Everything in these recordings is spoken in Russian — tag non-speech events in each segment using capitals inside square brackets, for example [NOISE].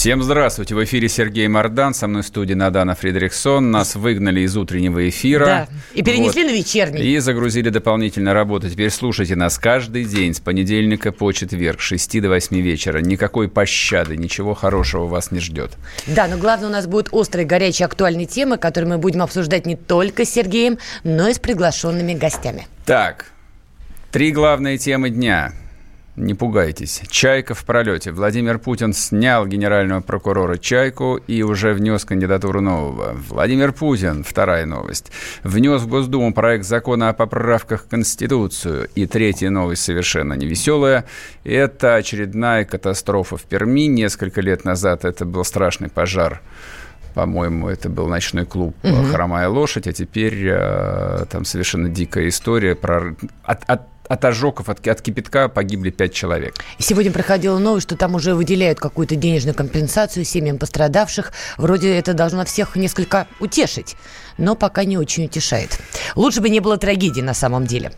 Всем здравствуйте. В эфире Сергей Мордан. Со мной в студии Надана Фридрихсон. Нас выгнали из утреннего эфира. Да. И перенесли Вот. на вечерний. И загрузили дополнительно работу. Теперь слушайте нас каждый день с понедельника по четверг, с 6 до 8 вечера. Никакой пощады, ничего хорошего вас не ждет. Да, но главное у нас будут острые, горячие, актуальные темы, которые мы будем обсуждать не только с Сергеем, но и с приглашенными гостями. Так, три главные темы дня. Не пугайтесь. Чайка в пролете. Владимир Путин снял генерального прокурора Чайку и уже внес кандидатуру нового. Владимир Путин, вторая новость, внес в Госдуму проект закона о поправках в Конституцию. И третья новость совершенно невеселая. Это очередная катастрофа в Перми. Несколько лет назад это был страшный пожар по-моему, это был ночной клуб «Хромая лошадь», а теперь э, там совершенно дикая история про... От, от- от ожогов, от, от кипятка погибли пять человек. И сегодня проходила новость, что там уже выделяют какую-то денежную компенсацию семьям пострадавших. Вроде это должно всех несколько утешить, но пока не очень утешает. Лучше бы не было трагедии на самом деле.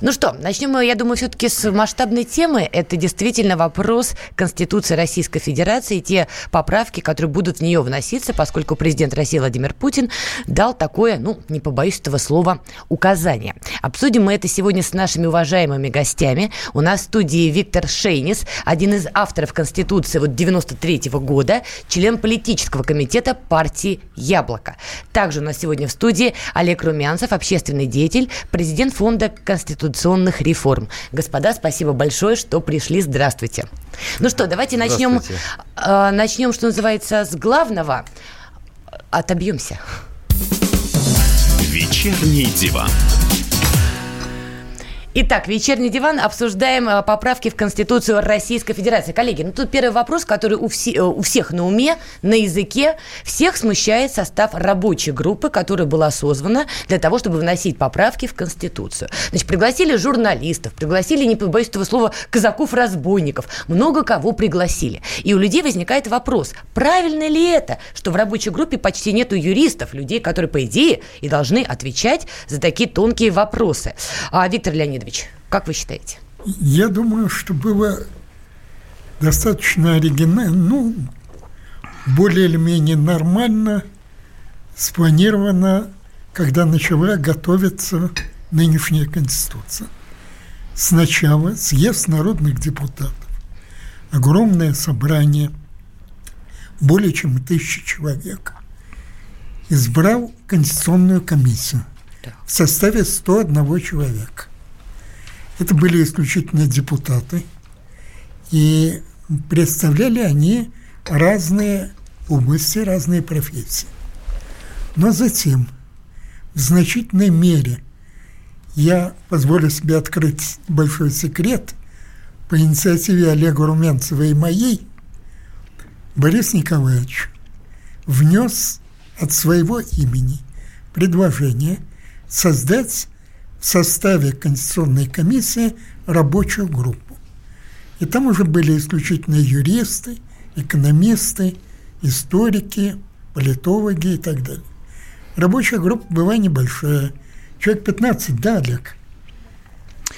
Ну что, начнем мы, я думаю, все-таки с масштабной темы. Это действительно вопрос Конституции Российской Федерации и те поправки, которые будут в нее вноситься, поскольку президент России Владимир Путин дал такое, ну, не побоюсь этого слова, указание. Обсудим мы это сегодня с нашими уважаемыми гостями. У нас в студии Виктор Шейнис, один из авторов Конституции вот 93 года, член политического комитета партии «Яблоко». Также у нас сегодня в студии Олег Румянцев, общественный деятель, президент фонда конституционных реформ. Господа, спасибо большое, что пришли. Здравствуйте. Ну что, давайте начнем, э, начнем, что называется, с главного. Отобьемся. Вечерний диван. Итак, вечерний диван. Обсуждаем э, поправки в Конституцию Российской Федерации. Коллеги, ну тут первый вопрос, который у, все- э, у всех на уме, на языке. Всех смущает состав рабочей группы, которая была созвана для того, чтобы вносить поправки в Конституцию. Значит, пригласили журналистов, пригласили, не побоюсь этого слова, казаков-разбойников. Много кого пригласили. И у людей возникает вопрос, правильно ли это, что в рабочей группе почти нету юристов, людей, которые, по идее, и должны отвечать за такие тонкие вопросы. А, Виктор Леонидович, как вы считаете? Я думаю, что было достаточно оригинально, ну, более или менее нормально спланировано, когда начала готовиться нынешняя Конституция. Сначала съезд народных депутатов, огромное собрание, более чем тысячи человек, избрал Конституционную комиссию в составе 101 человека. Это были исключительно депутаты, и представляли они разные области, разные профессии. Но затем, в значительной мере, я позволю себе открыть большой секрет, по инициативе Олега Румянцева и моей, Борис Николаевич внес от своего имени предложение создать составе Конституционной комиссии рабочую группу. И там уже были исключительно юристы, экономисты, историки, политологи и так далее. Рабочая группа была небольшая. Человек 15, да, Олег?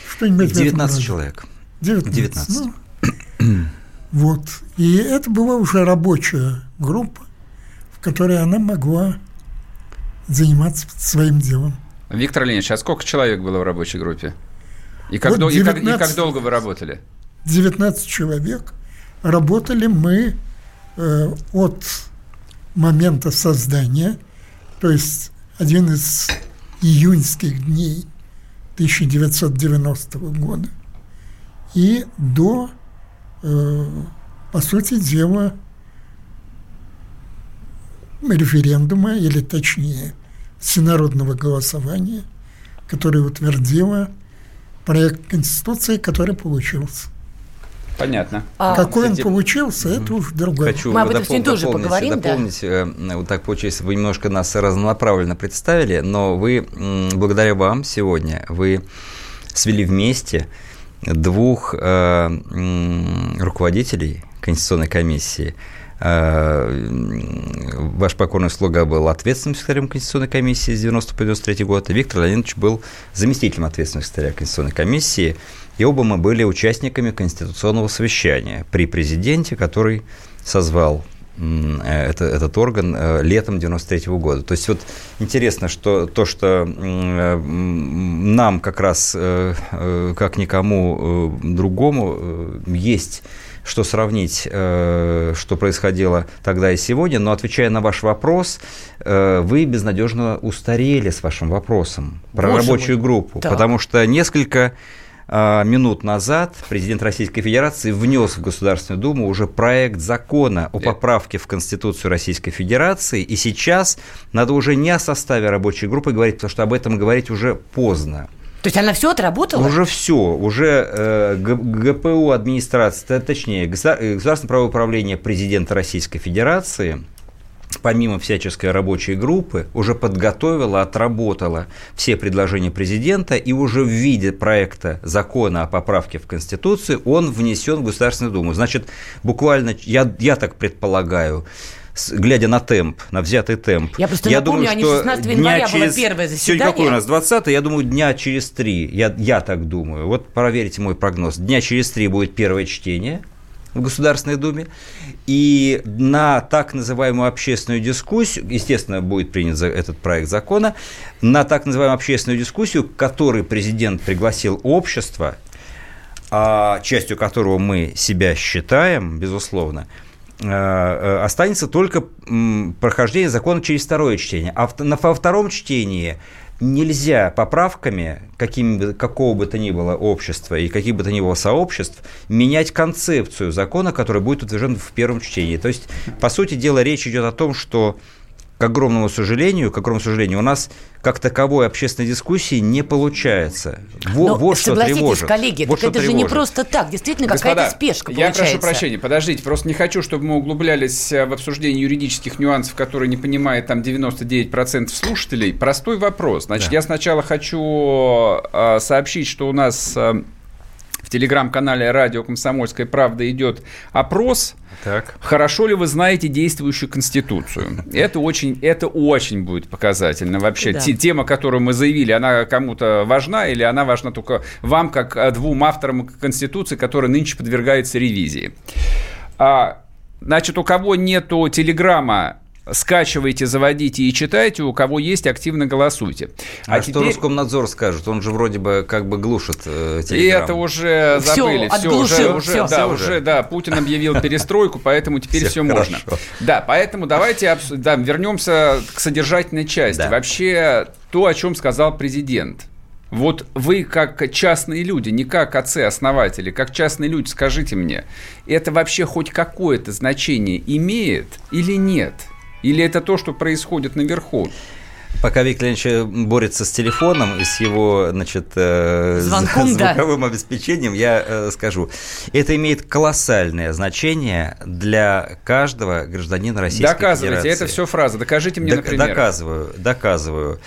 Что-нибудь в этом 19 роде. человек. 19. 19. Ну, вот. И это была уже рабочая группа, в которой она могла заниматься своим делом. Виктор Леонидович, а сколько человек было в рабочей группе? И как, Вот дол- и как- и как 19. долго вы работали? 19 человек. Работали мы э, от момента создания, то есть один из июньских дней 1990 года, и до, э, по сути дела, референдума, или точнее, всенародного голосования, которое утвердило проект Конституции, который получился. Понятно. А, Какой он кстати, получился, это уж другое. Хочу Мы об этом допол- сегодня тоже дополнить, поговорим, да. дополнить, э, Вот так получилось, вы немножко нас разнонаправленно представили, но вы, благодаря вам сегодня, вы свели вместе двух э, руководителей Конституционной комиссии. Э, Ваш покорный слуга был ответственным секретарем Конституционной комиссии с 90 по 93 год, и Виктор Леонидович был заместителем ответственного секретаря Конституционной комиссии. И оба мы были участниками конституционного совещания при президенте, который созвал Э, это, этот орган э, летом 93 года. То есть вот интересно, что то, что нам как раз, как никому другому, есть что сравнить, что происходило тогда и сегодня. Но отвечая на ваш вопрос, вы безнадежно устарели с вашим вопросом про Боже рабочую мой. группу, да. потому что несколько а, минут назад президент Российской Федерации внес в Государственную Думу уже проект закона о поправке в Конституцию Российской Федерации, и сейчас надо уже не о составе рабочей группы говорить, потому что об этом говорить уже поздно. То есть она все отработала? Уже все, уже э, ГПУ администрация, точнее, Государственное правовое управление президента Российской Федерации – помимо всяческой рабочей группы, уже подготовила, отработала все предложения президента, и уже в виде проекта закона о поправке в Конституцию он внесен в Государственную Думу. Значит, буквально, я, я так предполагаю, глядя на темп, на взятый темп. Я просто я напомню, думаю, что 16 января через... было первое заседание. Сегодня какой у нас, 20 я думаю, дня через три, я, я так думаю, вот проверьте мой прогноз, дня через три будет первое чтение – в Государственной Думе. И на так называемую общественную дискуссию, естественно, будет принят этот проект закона, на так называемую общественную дискуссию, который президент пригласил общество, а частью которого мы себя считаем, безусловно, останется только прохождение закона через второе чтение. А во втором чтении нельзя поправками каким, какого бы то ни было общества и каких бы то ни было сообществ менять концепцию закона, который будет утвержден в первом чтении. То есть, по сути дела, речь идет о том, что к огромному сожалению, к огромному сожалению, у нас как таковой общественной дискуссии не получается. Во, Но, вот что тревожит. коллеги, вот это тревожит. же не просто так, действительно какая-то спешка я прошу прощения, подождите, просто не хочу, чтобы мы углублялись э, в обсуждение юридических нюансов, которые не понимает там 99% слушателей. Простой вопрос. Значит, да. я сначала хочу э, сообщить, что у нас э, в телеграм-канале «Радио Комсомольская правда» идет опрос. Так. Хорошо ли вы знаете действующую Конституцию? Это очень, это очень будет показательно. Вообще, да. тема, которую мы заявили, она кому-то важна или она важна только вам, как э, двум авторам Конституции, которая нынче подвергается ревизии? А, значит, у кого нету телеграмма скачивайте, заводите и читайте, у кого есть, активно голосуйте. А, а теперь... что Роскомнадзор скажет? Он же вроде бы как бы глушит э, И это уже забыли. Все, все уже, уже, все, да, все уже. уже, да, Путин объявил перестройку, поэтому теперь все, все можно. Да, поэтому давайте да, вернемся к содержательной части. Да. Вообще то, о чем сказал президент. Вот вы как частные люди, не как отцы-основатели, как частные люди, скажите мне, это вообще хоть какое-то значение имеет или нет? Или это то, что происходит наверху? Пока Виктор Леонидович борется с телефоном и с его значит, э, Звонком, [LAUGHS] звуковым да. обеспечением, я э, скажу. Это имеет колоссальное значение для каждого гражданина Российской Доказывайте, Федерации. это все фраза. Докажите мне, Док- например. Доказываю, доказываю.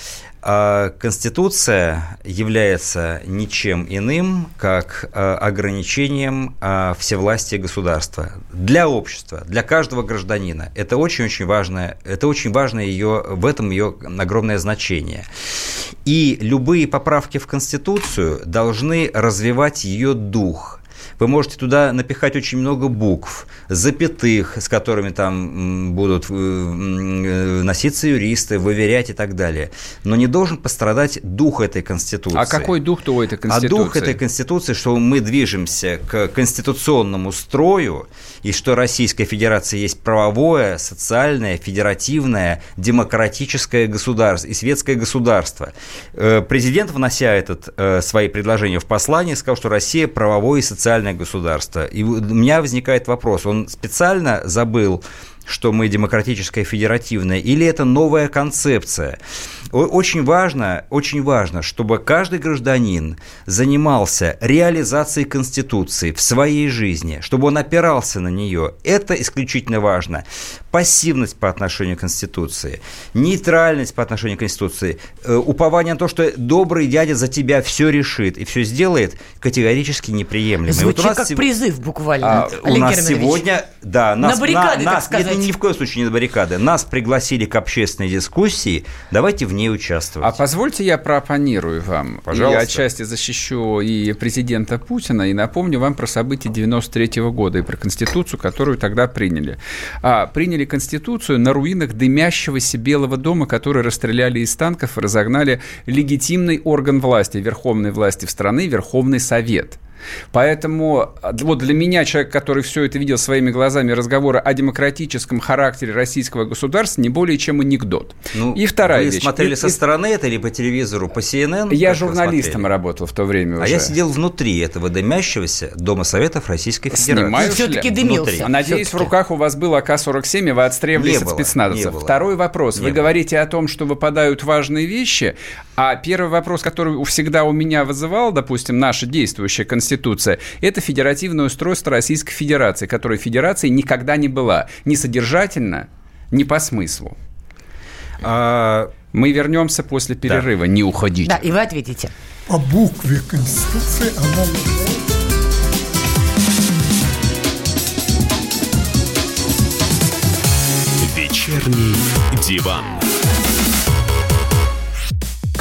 А Конституция является ничем иным, как а, ограничением а, всевластия государства для общества, для каждого гражданина. Это очень-очень важное, это очень важное ее, в этом ее огромное значение. И любые поправки в Конституцию должны развивать ее дух – вы можете туда напихать очень много букв, запятых, с которыми там будут э, э, носиться юристы, выверять и так далее. Но не должен пострадать дух этой Конституции. А какой дух-то у этой Конституции? А дух этой Конституции, что мы движемся к конституционному строю, и что Российская Федерация есть правовое, социальное, федеративное, демократическое государство и светское государство. Э, президент, внося этот, свои предложения в послание, сказал, что Россия правовое и социальное федеральное государство. И у меня возникает вопрос, он специально забыл что мы демократическое федеративное, или это новая концепция. Очень важно, очень важно, чтобы каждый гражданин занимался реализацией Конституции в своей жизни, чтобы он опирался на нее. Это исключительно важно. Пассивность по отношению к Конституции, нейтральность по отношению к Конституции, э, упование на то, что добрый дядя за тебя все решит и все сделает, категорически неприемлемо. Звучит вот как сев... призыв буквально, а, У нас сегодня, да, нас, на баррикады, на, нас, так сказать. Нет, ни в коем случае не на баррикады. Нас пригласили к общественной дискуссии. Давайте в ней не участвовать. А позвольте я проопонирую вам. Пожалуйста. Я отчасти защищу и президента Путина, и напомню вам про события 93 года и про Конституцию, которую тогда приняли. А, приняли Конституцию на руинах дымящегося Белого дома, который расстреляли из танков и разогнали легитимный орган власти, верховной власти в страны, Верховный Совет. Поэтому вот для меня, человек, который все это видел своими глазами, разговоры о демократическом характере российского государства не более чем анекдот. Ну, и вторая вы вещь. смотрели И- со и- стороны это или по телевизору, по CNN? Я журналистом работал в то время А уже. я сидел внутри этого дымящегося Дома Советов Российской Федерации. Снимаю все-таки дымился. Внутри. А Надеюсь, в Всё-таки. руках у вас был АК-47, и вы отстреливались Не от было, спецназовцев. Второй вопрос. Не вы было. говорите о том, что выпадают важные вещи, а первый вопрос, который всегда у меня вызывал, допустим, наша действующая Конституция, это федеративное устройство Российской Федерации, которой Федерацией никогда не была. Ни содержательно, ни по смыслу. А, Мы вернемся после перерыва. Не уходите. Да, и вы ответите. По букве Конституции она Вечерний диван.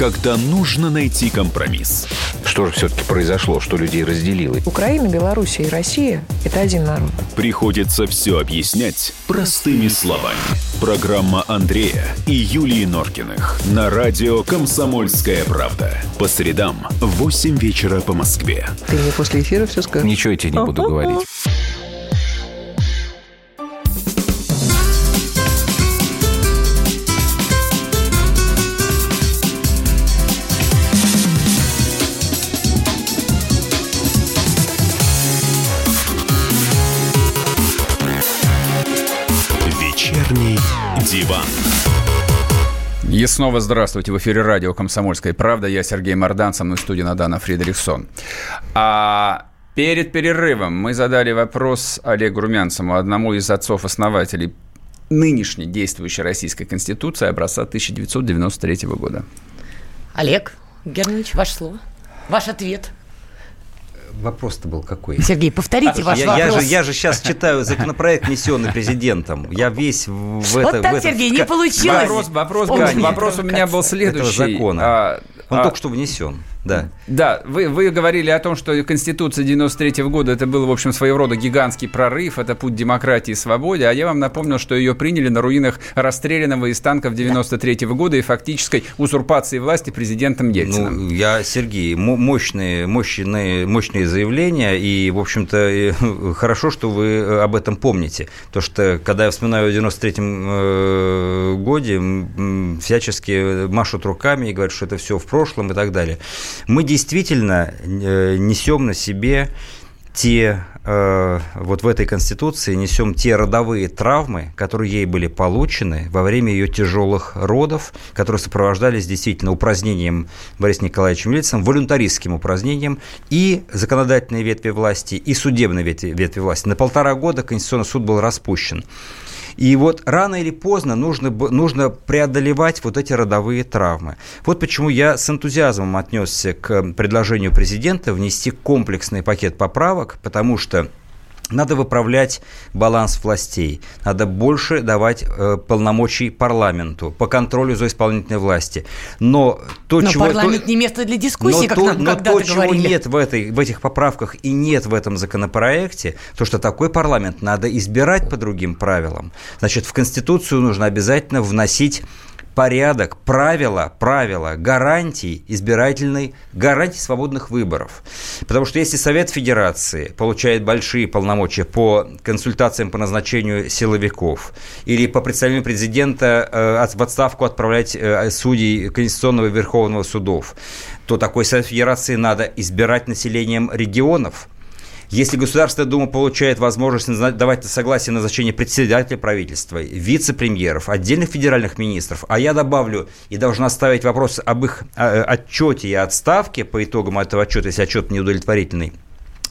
Когда нужно найти компромисс. Что же все-таки произошло, что людей разделило? Украина, Белоруссия и Россия – это один народ. Приходится все объяснять простыми словами. Программа Андрея и Юлии Норкиных на радио «Комсомольская правда». По средам в 8 вечера по Москве. Ты мне после эфира все скажешь? Ничего я тебе не буду говорить. Вечерний диван. И снова здравствуйте. В эфире радио «Комсомольская правда». Я Сергей Мордан, со мной в студии Надана Фридрихсон. А перед перерывом мы задали вопрос Олегу Румянцеву, одному из отцов-основателей нынешней действующей Российской Конституции образца 1993 года. Олег Германович, ваше слово. Ваш ответ. Вопрос-то был какой? Сергей, повторите ваш Я, я вопрос. же, я же сейчас читаю законопроект, внесенный президентом. Я весь в Вот это... так, в это Сергей, не вка- получилось. Вопрос, вопрос, был- вопрос у меня был следующий. Этого закона. А, Он а, только что внесен, да. Да, вы, вы говорили о том, что Конституция 93 года это был, в общем, своего рода гигантский прорыв, это путь демократии и свободе, а я вам напомнил, что ее приняли на руинах расстрелянного из танков 93 года и фактической узурпации власти президентом Ельциным. Ну, я, Сергей, мо- мощные, мощные, мощные заявления, и, в общем-то, э, [LAUGHS] хорошо, что вы э, об этом помните. То, что, когда я вспоминаю о 93-м э, годе, всячески машут руками и говорят, что это все в прошлом и так далее. Мы действительно э, несем на себе те, э, вот в этой Конституции несем те родовые травмы, которые ей были получены во время ее тяжелых родов, которые сопровождались действительно упразднением Борисом Николаевичем Ельциным, волюнтаристским упразднением и законодательной ветви власти, и судебной ветви, ветви власти. На полтора года Конституционный суд был распущен. И вот рано или поздно нужно, нужно преодолевать вот эти родовые травмы. Вот почему я с энтузиазмом отнесся к предложению президента внести комплексный пакет поправок, потому что надо выправлять баланс властей, надо больше давать э, полномочий парламенту по контролю за исполнительной власти. Но то, Но чего... парламент то- не место для дискуссии, но как то, нам но то, чего говорили. нет в, этой, в этих поправках и нет в этом законопроекте, то, что такой парламент надо избирать по другим правилам. Значит, в Конституцию нужно обязательно вносить порядок, правила, правила, гарантий избирательной, гарантий свободных выборов. Потому что если Совет Федерации получает большие полномочия по консультациям по назначению силовиков или по представлению президента э, в отставку отправлять э, судей Конституционного и Верховного судов, то такой Совет Федерации надо избирать населением регионов. Если Государственная Дума получает возможность давать согласие на назначение председателя правительства, вице-премьеров, отдельных федеральных министров, а я добавлю и должна ставить вопрос об их отчете и отставке по итогам этого отчета, если отчет неудовлетворительный,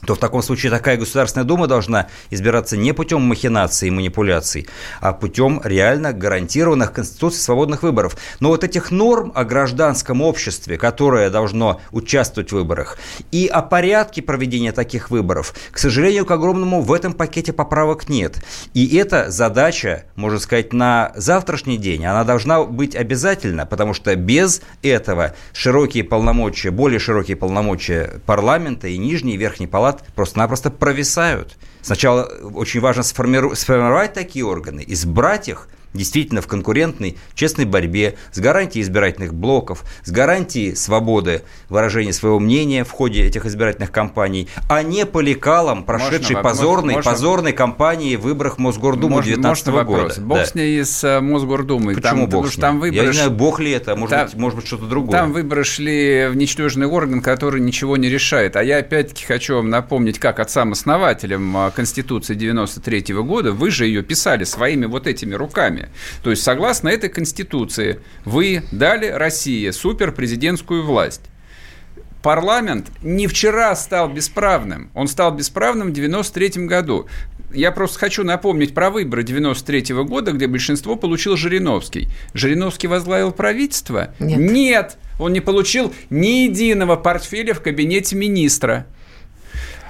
то в таком случае такая Государственная Дума должна избираться не путем махинаций и манипуляций, а путем реально гарантированных Конституцией свободных выборов. Но вот этих норм о гражданском обществе, которое должно участвовать в выборах, и о порядке проведения таких выборов, к сожалению, к огромному в этом пакете поправок нет. И эта задача, можно сказать, на завтрашний день, она должна быть обязательна, потому что без этого широкие полномочия, более широкие полномочия парламента и нижней и верхней палаты палат просто-напросто провисают. Сначала очень важно сформировать такие органы, избрать их – действительно в конкурентной, честной борьбе, с гарантией избирательных блоков, с гарантией свободы выражения своего мнения в ходе этих избирательных кампаний, а не по лекалам прошедшей можно, позорной, можно, позорной кампании в выборах Мосгордумы 2019 года. Бог да. с ней из э, Мосгордумы. Почему там, бог с ней? Там выборы... Я не знаю, бог ли это, может, там, быть, может быть, что-то другое. Там выборы шли в ничтожный орган, который ничего не решает. А я опять-таки хочу вам напомнить, как отцам-основателям э, Конституции 93 -го года, вы же ее писали своими вот этими руками вами. То есть, согласно этой Конституции, вы дали России суперпрезидентскую власть. Парламент не вчера стал бесправным. Он стал бесправным в 93 году. Я просто хочу напомнить про выборы 93 -го года, где большинство получил Жириновский. Жириновский возглавил правительство? Нет. Нет, он не получил ни единого портфеля в кабинете министра.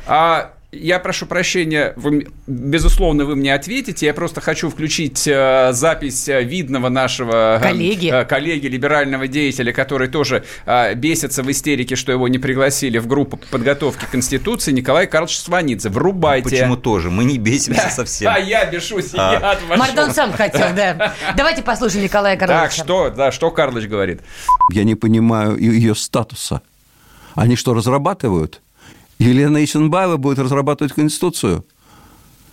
А я прошу прощения, вы, безусловно, вы мне ответите. Я просто хочу включить э, запись э, видного нашего э, коллеги. Э, коллеги, либерального деятеля, который тоже э, бесится в истерике, что его не пригласили в группу подготовки Конституции, Николай Карлович Сванидзе. Врубайте. Почему тоже? Мы не бесимся [LAUGHS] совсем. А я бешусь, а. я Мардон сам хотел, да. [LAUGHS] Давайте послушаем Николая Карловича. Так, что, да, что Карлович говорит? Я не понимаю ее статуса. Они что, разрабатывают? Елена Исенбаева будет разрабатывать Конституцию.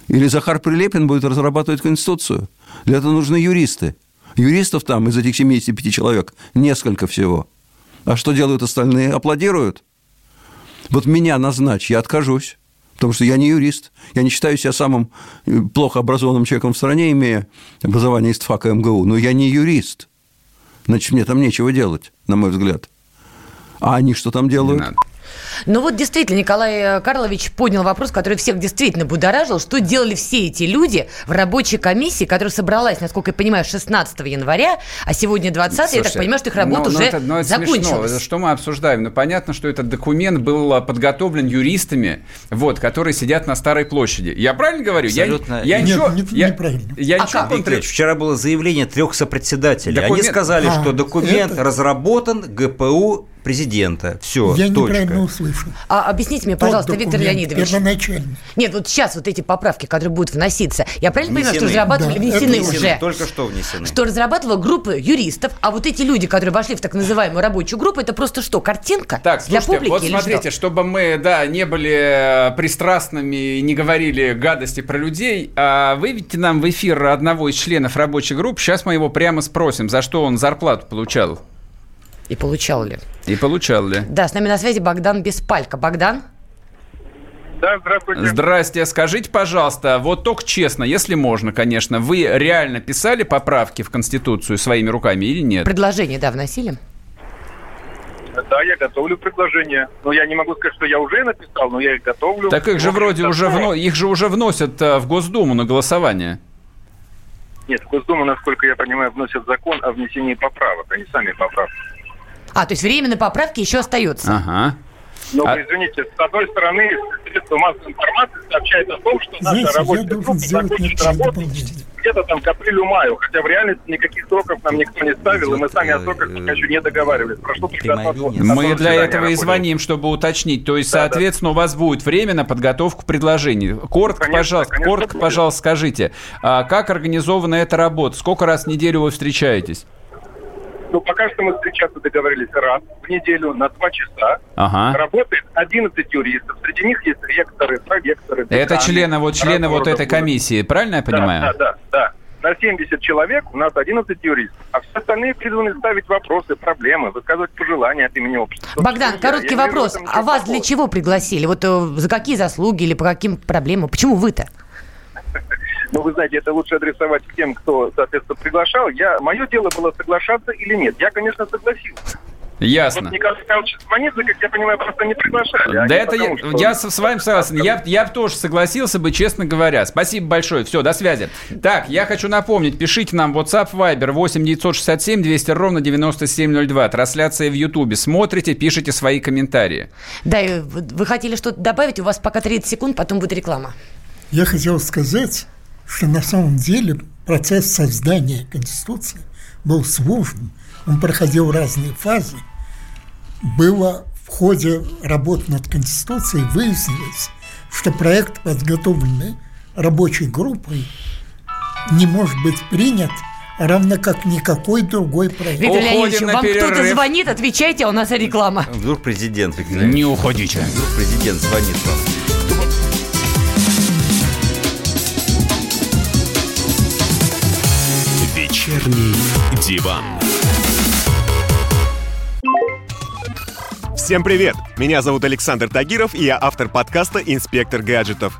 Или Захар Прилепин будет разрабатывать Конституцию. Для этого нужны юристы. Юристов там из этих 75 человек несколько всего. А что делают остальные? Аплодируют. Вот меня назначь, я откажусь. Потому что я не юрист. Я не считаю себя самым э, плохо образованным человеком в стране, имея образование из ТФАКа МГУ. Но я не юрист. Значит, мне там нечего делать, на мой взгляд. А они что там делают? Не надо. Ну вот действительно, Николай Карлович поднял вопрос, который всех действительно будоражил. Что делали все эти люди в рабочей комиссии, которая собралась, насколько я понимаю, 16 января, а сегодня 20 Слушайте, я так понимаю, что их работа ну, ну, уже это, ну, это закончилась. Смешно. Что мы обсуждаем? Ну, понятно, что этот документ был подготовлен юристами, вот, которые сидят на Старой площади. Я правильно говорю? Абсолютно. Я, я Нет, ничего, не, я, неправильно. Я а ничего как? Викторович, вчера было заявление трех сопредседателей. Документ... Они сказали, а, что документ это... разработан ГПУ президента. Все, Я точка. неправильно услышал. А объясните мне, пожалуйста, Тот Виктор Леонидович. Первоначально. Нет, вот сейчас вот эти поправки, которые будут вноситься, я правильно внесены. понимаю, что разрабатывали, да, внесены, внесены уже? Только что внесены. Что разрабатывала группа юристов, а вот эти люди, которые вошли в так называемую рабочую группу, это просто что, картинка так, слушайте, для публики вот смотрите, что? чтобы мы, да, не были э, пристрастными и не говорили гадости про людей, а выведите нам в эфир одного из членов рабочей группы, сейчас мы его прямо спросим, за что он зарплату получал. И получал ли? И получал ли? Да, с нами на связи Богдан Беспалько. Богдан? Да, здравствуйте. Здрасте. Скажите, пожалуйста, вот только честно, если можно, конечно, вы реально писали поправки в Конституцию своими руками или нет? Предложение, да, вносили? Да, я готовлю предложение. Но я не могу сказать, что я уже написал, но я их готовлю. Так их же вроде уже, вно... их же уже вносят э, в Госдуму на голосование. Нет, в Госдуму, насколько я понимаю, вносят закон о внесении поправок, они сами поправки. А, то есть время на поправки еще остается. Ага. Но, а... извините, с одной стороны, средства массовой информации сообщают о том, что Знаете, наша рабочая группа закончит работу где-то там к апрелю-маю, хотя в реальности никаких сроков нам никто не ставил, и мы сами о сроках пока еще не договаривались. Прошло только Мы для этого и звоним, чтобы уточнить. То есть, соответственно, у вас будет время на подготовку предложений. Коротко, пожалуйста, коротко, пожалуйста, скажите, а как организована эта работа? Сколько раз в неделю вы встречаетесь? Ну, пока что мы встречаться договорились раз в неделю на два часа. Ага. Работает 11 юристов. Среди них есть ректоры, проректоры. Деканы, Это члены, вот члены вот этой комиссии, правильно я понимаю? Да, да, да. На 70 человек у нас 11 юристов, а все остальные призваны ставить вопросы, проблемы, высказывать пожелания от имени общества. Богдан, я, короткий я вопрос. А вас для чего пригласили? Вот э, за какие заслуги или по каким проблемам? Почему вы-то? [LAUGHS] Ну, вы знаете, это лучше адресовать к тем, кто, соответственно, приглашал. Я, мое дело было соглашаться или нет. Я, конечно, согласился. Ясно. Вот Николай Михайлович звонится, как я понимаю, просто не приглашали. Да это я, что... я с вами согласен. Я, я тоже согласился бы, честно говоря. Спасибо большое. Все, до связи. Так, я хочу напомнить, пишите нам WhatsApp, Viber 8 967 200 ровно 9702. Трансляция в Ютубе. Смотрите, пишите свои комментарии. Да, и вы хотели что-то добавить? У вас пока 30 секунд, потом будет реклама. Я хотел сказать, что на самом деле процесс создания Конституции был сложным он проходил разные фазы. Было в ходе работ над Конституцией выяснилось, что проект, подготовленный рабочей группой, не может быть принят равно как никакой другой проект. Виктор Леонидович, вам кто-то звонит, отвечайте, а у нас реклама. Вдруг президент, Виктор Не уходите. Вдруг президент звонит вам. Вечерний диван. Всем привет! Меня зовут Александр Тагиров, и я автор подкаста «Инспектор гаджетов».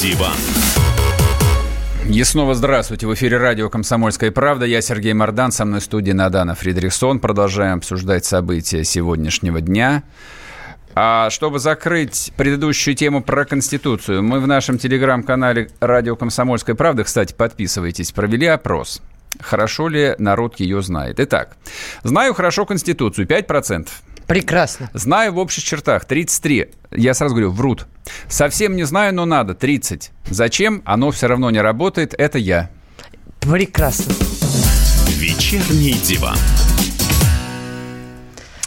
Диван. И снова здравствуйте. В эфире радио «Комсомольская правда». Я Сергей Мордан, со мной в студии Надана Фридрихсон. Продолжаем обсуждать события сегодняшнего дня. А чтобы закрыть предыдущую тему про Конституцию, мы в нашем телеграм-канале «Радио Комсомольская правда», кстати, подписывайтесь, провели опрос. Хорошо ли народ ее знает? Итак, знаю хорошо Конституцию, 5%. Прекрасно. Знаю в общих чертах 33. Я сразу говорю, врут. Совсем не знаю, но надо 30. Зачем? Оно все равно не работает. Это я. Прекрасно. Вечерний диван.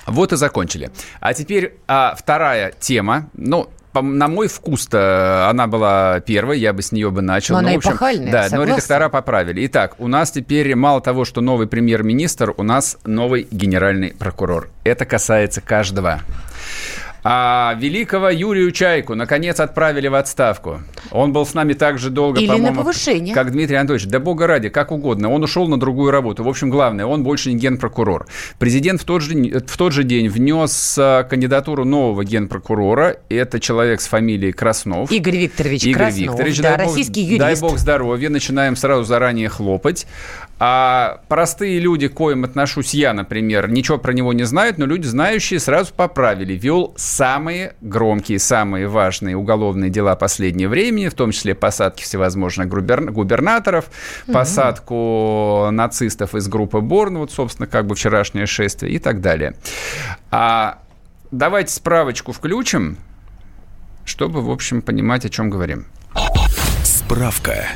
Вот и закончили. А теперь а, вторая тема. Ну, на мой вкус-то она была первой, я бы с нее бы начал. Но ну, она общем, и пахальная, Да, согласна. но редактора поправили. Итак, у нас теперь мало того, что новый премьер-министр, у нас новый генеральный прокурор. Это касается каждого. А великого Юрию Чайку наконец отправили в отставку. Он был с нами так же долго, Или по-моему, на повышение. как Дмитрий Анатольевич. Да бога ради, как угодно. Он ушел на другую работу. В общем, главное, он больше не генпрокурор. Президент в тот же, в тот же день внес а, кандидатуру нового генпрокурора. Это человек с фамилией Краснов. Игорь Викторович Игорь Краснов, Викторович, да, дай российский бог, юрист. Дай бог здоровья. Начинаем сразу заранее хлопать. А простые люди, к коим отношусь я, например, ничего про него не знают, но люди, знающие, сразу поправили. Вел самые громкие, самые важные уголовные дела последнего времени, в том числе посадки всевозможных губернаторов, угу. посадку нацистов из группы Борн, вот, собственно, как бы вчерашнее шествие и так далее. А давайте справочку включим, чтобы, в общем, понимать, о чем говорим. Справка.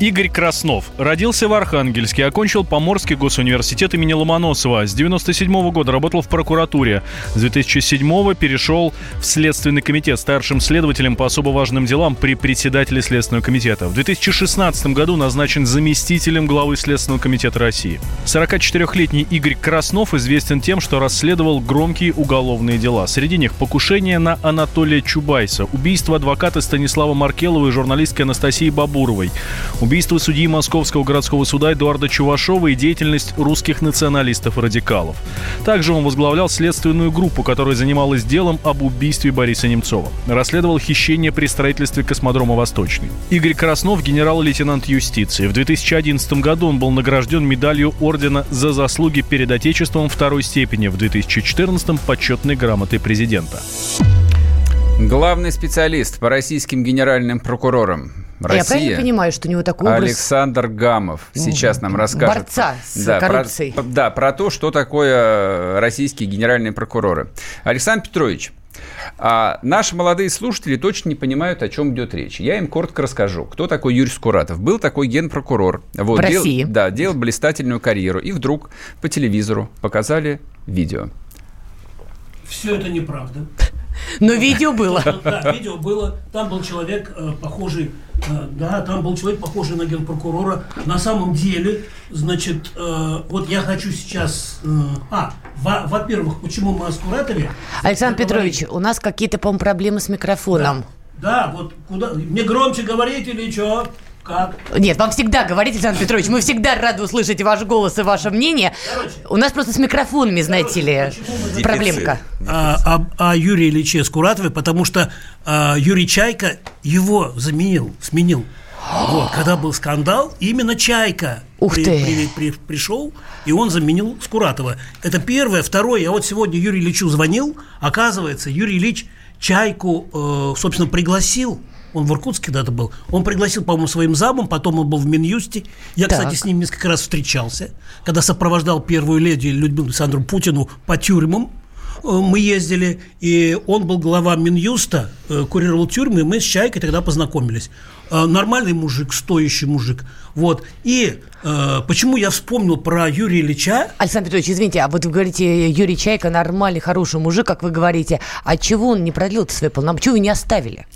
Игорь Краснов. Родился в Архангельске, окончил Поморский госуниверситет имени Ломоносова. С 97 года работал в прокуратуре. С 2007 перешел в Следственный комитет старшим следователем по особо важным делам при председателе Следственного комитета. В 2016 году назначен заместителем главы Следственного комитета России. 44-летний Игорь Краснов известен тем, что расследовал громкие уголовные дела. Среди них покушение на Анатолия Чубайса, убийство адвоката Станислава Маркелова и журналистки Анастасии Бабуровой, убийство судьи Московского городского суда Эдуарда Чувашова и деятельность русских националистов и радикалов. Также он возглавлял следственную группу, которая занималась делом об убийстве Бориса Немцова. Расследовал хищение при строительстве космодрома «Восточный». Игорь Краснов – генерал-лейтенант юстиции. В 2011 году он был награжден медалью ордена за заслуги перед Отечеством второй степени, в 2014 – почетной грамотой президента. Главный специалист по российским генеральным прокурорам. Россия. Я правильно понимаю, что у него такой образ... Александр Гамов сейчас нам расскажет. Борца с да, коррупцией. Про, да, про то, что такое российские генеральные прокуроры. Александр Петрович, а наши молодые слушатели точно не понимают, о чем идет речь. Я им коротко расскажу, кто такой Юрий Скуратов. Был такой генпрокурор. Вот, в дел, России. Да, делал блистательную карьеру. И вдруг по телевизору показали видео. Все это неправда. Но видео было. Да, видео было. Там был человек э, похожий, э, да, там был человек похожий на генпрокурора. На самом деле, значит, э, вот я хочу сейчас... А, во-первых, почему мы о Скуратове? Александр Петрович, у нас какие-то, по-моему, проблемы с микрофоном. Да, вот куда... Мне громче говорить или что? Как? Нет, вам всегда говорить, Александр Петрович, мы всегда рады услышать ваш голос и ваше мнение. Короче, У нас просто с микрофонами, знаете короче, ли, проблемка. А, а, а Юрий Ильиче Скуратове, потому что а, Юрий Чайка его заменил, сменил. Вот, когда был скандал, именно Чайка Ух при, ты. При, при, пришел, и он заменил Скуратова. Это первое. Второе, я вот сегодня Юрию Ильичу звонил, оказывается, Юрий Ильич Чайку, э, собственно, пригласил он в Иркутске когда-то был. Он пригласил, по-моему, своим замом, потом он был в Минюсте. Я, так. кстати, с ним несколько раз встречался, когда сопровождал первую леди Людмилу Александру Путину по тюрьмам. Э, мы ездили, и он был глава Минюста, э, курировал тюрьмы, и мы с Чайкой тогда познакомились. Э, нормальный мужик, стоящий мужик. Вот. И э, почему я вспомнил про Юрия Ильича? Александр Петрович, извините, а вот вы говорите, Юрий Чайка нормальный, хороший мужик, как вы говорите. А чего он не продлил свои полномочия? Чего вы не оставили?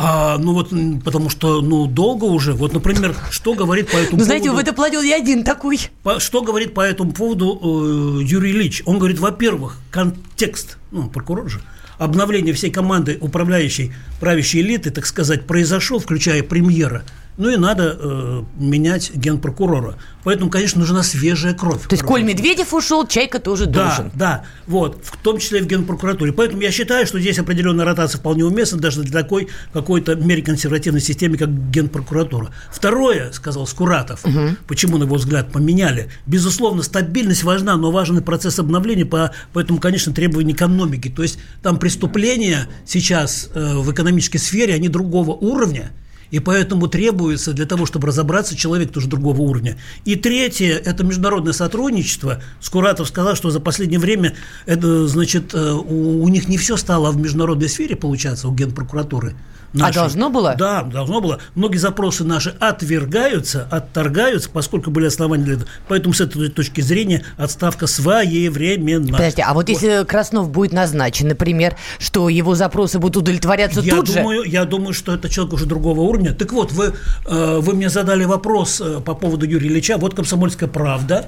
А, ну вот, потому что, ну, долго уже. Вот, например, что говорит по этому ну, поводу... знаете, в это платил я один такой. По, что говорит по этому поводу э, Юрий Ильич? Он говорит, во-первых, контекст, ну, прокурор же, обновление всей команды управляющей правящей элиты, так сказать, произошел, включая премьера – ну и надо э, менять генпрокурора. Поэтому, конечно, нужна свежая кровь. То есть, коль Медведев ушел, Чайка тоже да, должен. Да, вот, в том числе и в генпрокуратуре. Поэтому я считаю, что здесь определенная ротация вполне уместна даже для такой какой-то мере консервативной системы, как генпрокуратура. Второе, сказал Скуратов, угу. почему, на его взгляд, поменяли. Безусловно, стабильность важна, но важен и процесс обновления, по, поэтому, конечно, требования экономики. То есть, там преступления сейчас э, в экономической сфере, они другого уровня, и поэтому требуется для того, чтобы разобраться, человек тоже другого уровня. И третье – это международное сотрудничество. Скуратов сказал, что за последнее время это, значит, э, у, у них не все стало в международной сфере получаться, у Генпрокуратуры. Наши. А должно было? Да, должно было. Многие запросы наши отвергаются, отторгаются, поскольку были основания для этого. Поэтому с этой точки зрения отставка своевременна. Подождите, а вот, вот. если Краснов будет назначен, например, что его запросы будут удовлетворяться я тут думаю, же? Я думаю, что это человек уже другого уровня. Так вот, вы, э, вы мне задали вопрос э, по поводу Юрия Ильича. Вот «Комсомольская правда».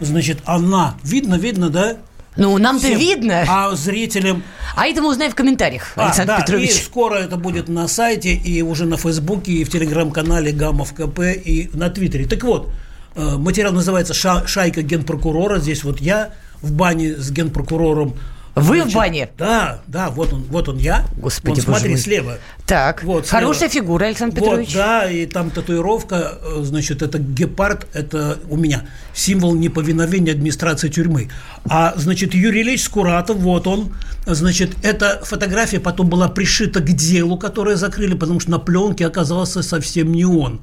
Значит, она, видно, видно, да, ну, нам-то видно. А зрителям... А это мы узнаем в комментариях, а, Александр да, Петрович. И скоро это будет на сайте, и уже на Фейсбуке, и в Телеграм-канале Гамов КП, и на Твиттере. Так вот, э, материал называется «Шайка генпрокурора». Здесь вот я в бане с генпрокурором вы Значит, в бане? Да, да, вот он, вот он я. Господи, вот, смотри, слева. Так, вот, слева. хорошая фигура, Александр вот, Петрович. Да, и там татуировка, э, значит, это гепард, это у меня символ неповиновения администрации тюрьмы. А, значит, Юрий Ильич Скуратов, вот он, значит, эта фотография потом была пришита к делу, которое закрыли, потому что на пленке оказался совсем не он.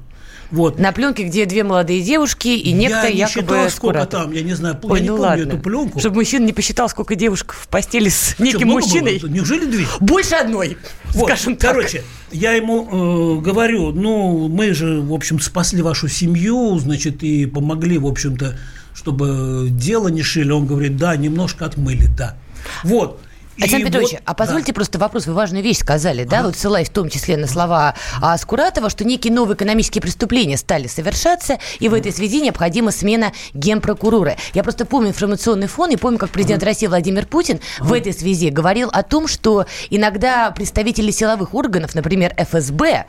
Вот. На пленке, где две молодые девушки и некто я не якобы считал, сколько там, я не знаю, Ой, я не ну помню ладно. эту пленку. Чтобы мужчина не посчитал, сколько девушек в постели с неким Что, мужчиной. Было? Неужели две? Больше одной, вот. скажем так. Короче, я ему э, говорю, ну, мы же, в общем, спасли вашу семью, значит, и помогли, в общем-то, чтобы дело не шили. Он говорит, да, немножко отмыли, да. Вот. Александр Петрович, вот, а позвольте да. просто вопрос, вы важную вещь сказали, да, вот ссылаясь в том числе на слова а, Скуратова, что некие новые экономические преступления стали совершаться, и в этой связи необходима смена генпрокурора. Я просто помню информационный фон, и помню, как президент России Владимир Путин в этой связи говорил о том, что иногда представители силовых органов, например, ФСБ,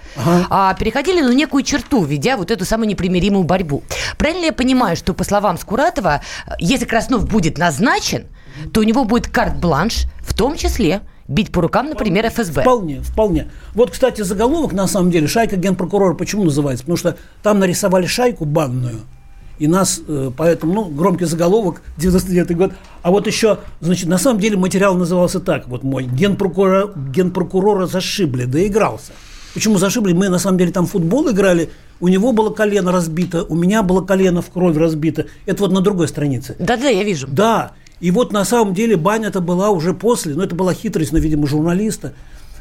а, переходили на некую черту, ведя вот эту самую непримиримую борьбу. Правильно я понимаю, что, по словам Скуратова, если Краснов будет назначен, то у него будет карт-бланш, в том числе бить по рукам, например, ФСБ. Вполне, вполне. Вот, кстати, заголовок, на самом деле, «Шайка генпрокурора» почему называется? Потому что там нарисовали шайку банную, и нас, э, поэтому, ну, громкий заголовок, 99 год. А вот еще, значит, на самом деле материал назывался так, вот мой, генпрокурора, генпрокурора зашибли, доигрался. Почему зашибли? Мы, на самом деле, там футбол играли, у него было колено разбито, у меня было колено в кровь разбито. Это вот на другой странице. Да-да, я вижу. Да, и вот на самом деле баня-то была уже после, но это была хитрость, ну, видимо, журналиста.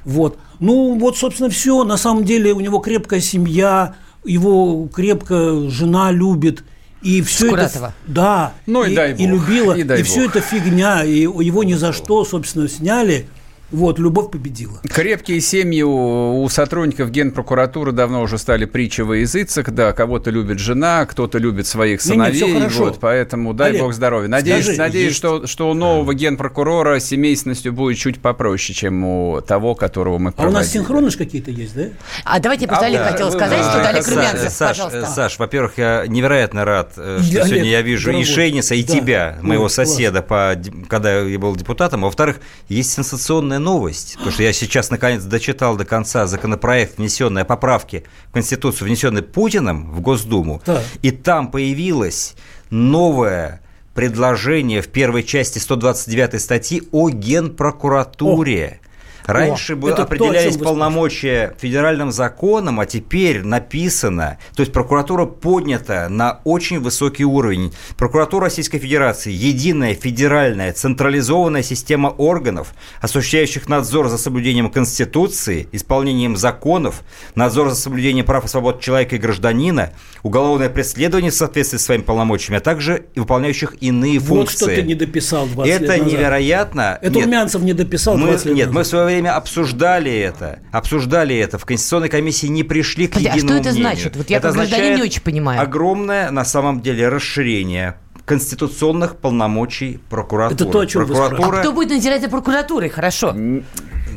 Вот. Ну, вот, собственно, все. На самом деле у него крепкая семья, его крепко жена любит. И все Скуратова. это, да, ну, и, и, дай бог, и любила, и, дай и все это фигня, и его ни за что, собственно, сняли. Вот, любовь победила. Крепкие семьи у, у сотрудников Генпрокуратуры давно уже стали притчей во языцах. Да, кого-то любит жена, кто-то любит своих сыновей. Не, не, хорошо. вот, поэтому дай Олег, бог здоровья. Надеюсь, скажи, надеюсь есть- что, что у нового генпрокурора семейственностью будет чуть попроще, чем у того, которого мы А у проводили. нас синхронно же какие-то есть, да? А давайте просто Олег да. хотел сказать, а, что Олег Саш, Румянцев, Саш, пожалуйста. Саш, во-первых, я невероятно рад, э, что Я, сегодня Олег, я вижу и дорогой. Шейниса, и Да. тебя, моего Ой, класс. соседа, по, когда я был депутатом. А во-вторых, есть сенсационная новость, потому что я сейчас наконец дочитал до конца законопроект, внесенный о поправке в Конституцию, внесенный Путиным в Госдуму, Так. и там появилось новое предложение в первой части 129 статьи о генпрокуратуре. Раньше О, бы это то, о определялись вы полномочия федеральным законом, а теперь написано, то есть прокуратура поднята на очень высокий уровень. Прокуратура Российской Федерации – единая федеральная централизованная система органов, осуществляющих надзор за соблюдением Конституции, исполнением законов, надзор за соблюдением прав и свобод человека и гражданина, уголовное преследование в соответствии с своими полномочиями, а также и выполняющих иные Вот функции. что ты не дописал 20 лет Это назад. невероятно. Это Нет, Румянцев не дописал мы, 20 лет нет, мы в назад. свое время обсуждали это. Обсуждали это. В Конституционной комиссии не пришли к Подожди, а единому что это мнению. значит? Вот я это как гражданин означает не очень понимаю. Огромное, на самом деле, расширение конституционных полномочий прокуратуры. Это то, о чем вы Прокуратура А кто будет надзирать за прокуратурой? Хорошо.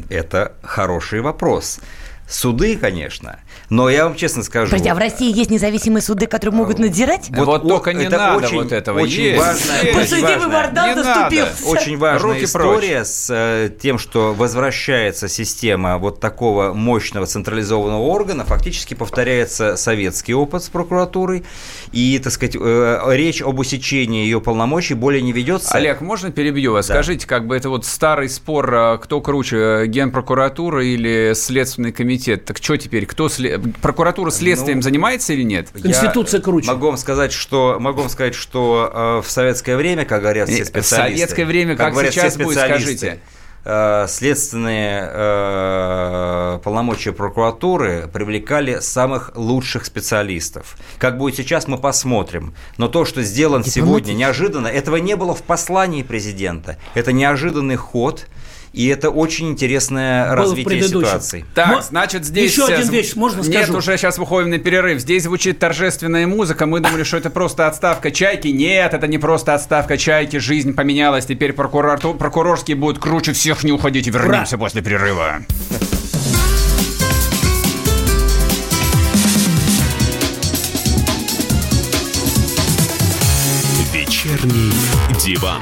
это хороший вопрос. Суды, конечно, но я вам честно скажу. Подожди, а в России есть независимые суды, которые могут надзирать? Вот только не это надо очень, вот этого. Очень Есть. важная, Подсудимый важная- Вардан Не доступился. Очень важная Руки история с э, тем, что возвращается система вот такого мощного централизованного органа, фактически повторяется советский опыт с прокуратурой, и, так сказать, э, речь об усечении ее полномочий более не ведется. Олег, можно перебью вас? Да. Скажите, как бы это вот старый спор, кто круче, Генпрокуратура или Следственный комитет? Так что теперь, кто сле- прокуратура следствием Ну, занимается или нет? Я Конституция круче. Могу вам сказать, что могу вам сказать, что э, в советское время, как говорят И все в специалисты, советское время как говорят сейчас будет, скажите? э, следственные э, полномочия прокуратуры привлекали самых лучших специалистов. Как будет сейчас, мы посмотрим. Но то, что сделано сегодня неожиданно, этого не было в послании президента. Это неожиданный ход. И это очень интересное Было в развитие ситуации. Так, Мо- значит, здесь... Еще один э, вещь, можно Нет, скажу? уже сейчас выходим на перерыв. Здесь звучит торжественная музыка. Мы думали, что это просто отставка чайки. Нет, это не просто отставка чайки. Жизнь поменялась. Теперь прокурату- прокурорские будут круче всех. Не уходите, вернемся после перерыва. Вечерний диван.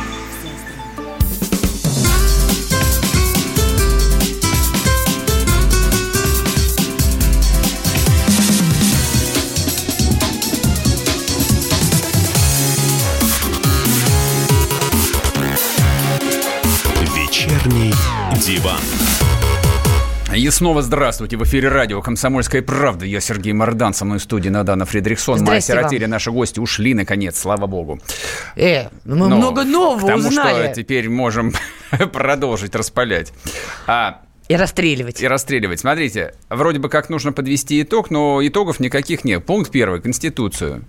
Диван. И снова здравствуйте. В эфире радио «Комсомольская правда». Я Сергей Мордан. Со мной в студии Надана Фредериксон. Майя. Сиротели. Наши гости ушли, наконец, слава богу. Э, мы Но много нового к тому, узнали. что теперь можем [LAUGHS] продолжить распалять. А, И расстреливать. и расстреливать. Смотрите, вроде бы как нужно подвести итог, но итогов никаких нет. Пункт первый. Конституцию.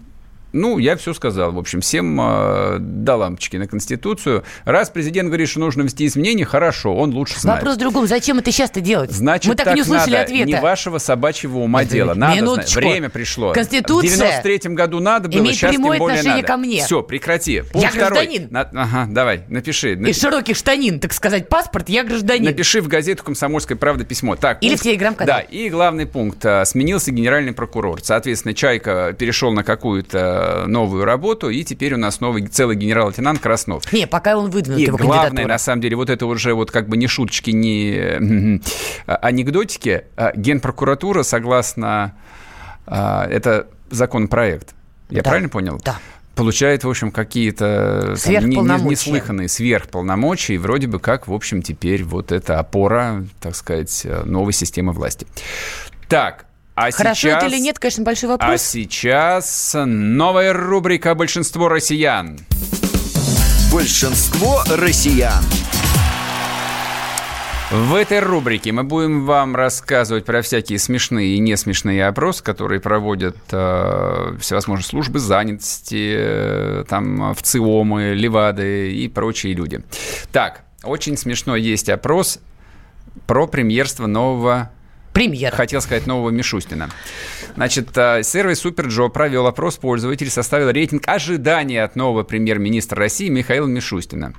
Ну, я все сказал. В общем, всем э, до лампочки на Конституцию. Раз президент говорит, что нужно ввести изменения, хорошо, он лучше знает. Вопрос в другом. Зачем это сейчас-то делать? Значит, Мы так, и не услышали надо. ответа. Не вашего собачьего ума дело. Надо знать. Минуточку. Время пришло. Конституция В 93-м году надо было, имеет сейчас прямое тем более отношение надо. ко мне. Все, прекрати. Пункт Я второй. гражданин. На- Ага, давай, напиши. Из широких штанин, так сказать, паспорт, я гражданин. Напиши в газету «Комсомольская правда» письмо. Так, Или пункт- в телеграм-канал. Да, и главный пункт. А, Сменился генеральный прокурор. Соответственно, Чайка перешел на какую-то новую работу, и теперь у нас новый целый генерал-лейтенант Краснов. Не, пока он выдвинут И его главное, на самом деле, вот это уже вот как бы не шуточки, не э, а, анекдотики. А Генпрокуратура, согласно... а, Это законопроект. Я Да. правильно понял? Да. Получает, в общем, какие-то там, не- не- Сверхполномочия. неслыханные сверхполномочия, и вроде бы как, в общем, теперь вот эта опора, так сказать, э, новой системы власти. Так, а Хорошо сейчас... это или нет, конечно, большой А вопрос. сейчас новая рубрика «Большинство россиян». Большинство россиян. В этой рубрике мы будем вам рассказывать про всякие смешные и не смешные опросы, которые проводят э, всевозможные службы занятости, э, там, ВЦИОМы, Левады и прочие люди. Так, очень смешно есть опрос про премьерство нового Премьер. Хотел сказать нового Мишустина. Значит, э, сервис Суперджо провел опрос пользователей, составил рейтинг ожидания от нового премьер-министра России Михаила Мишустина.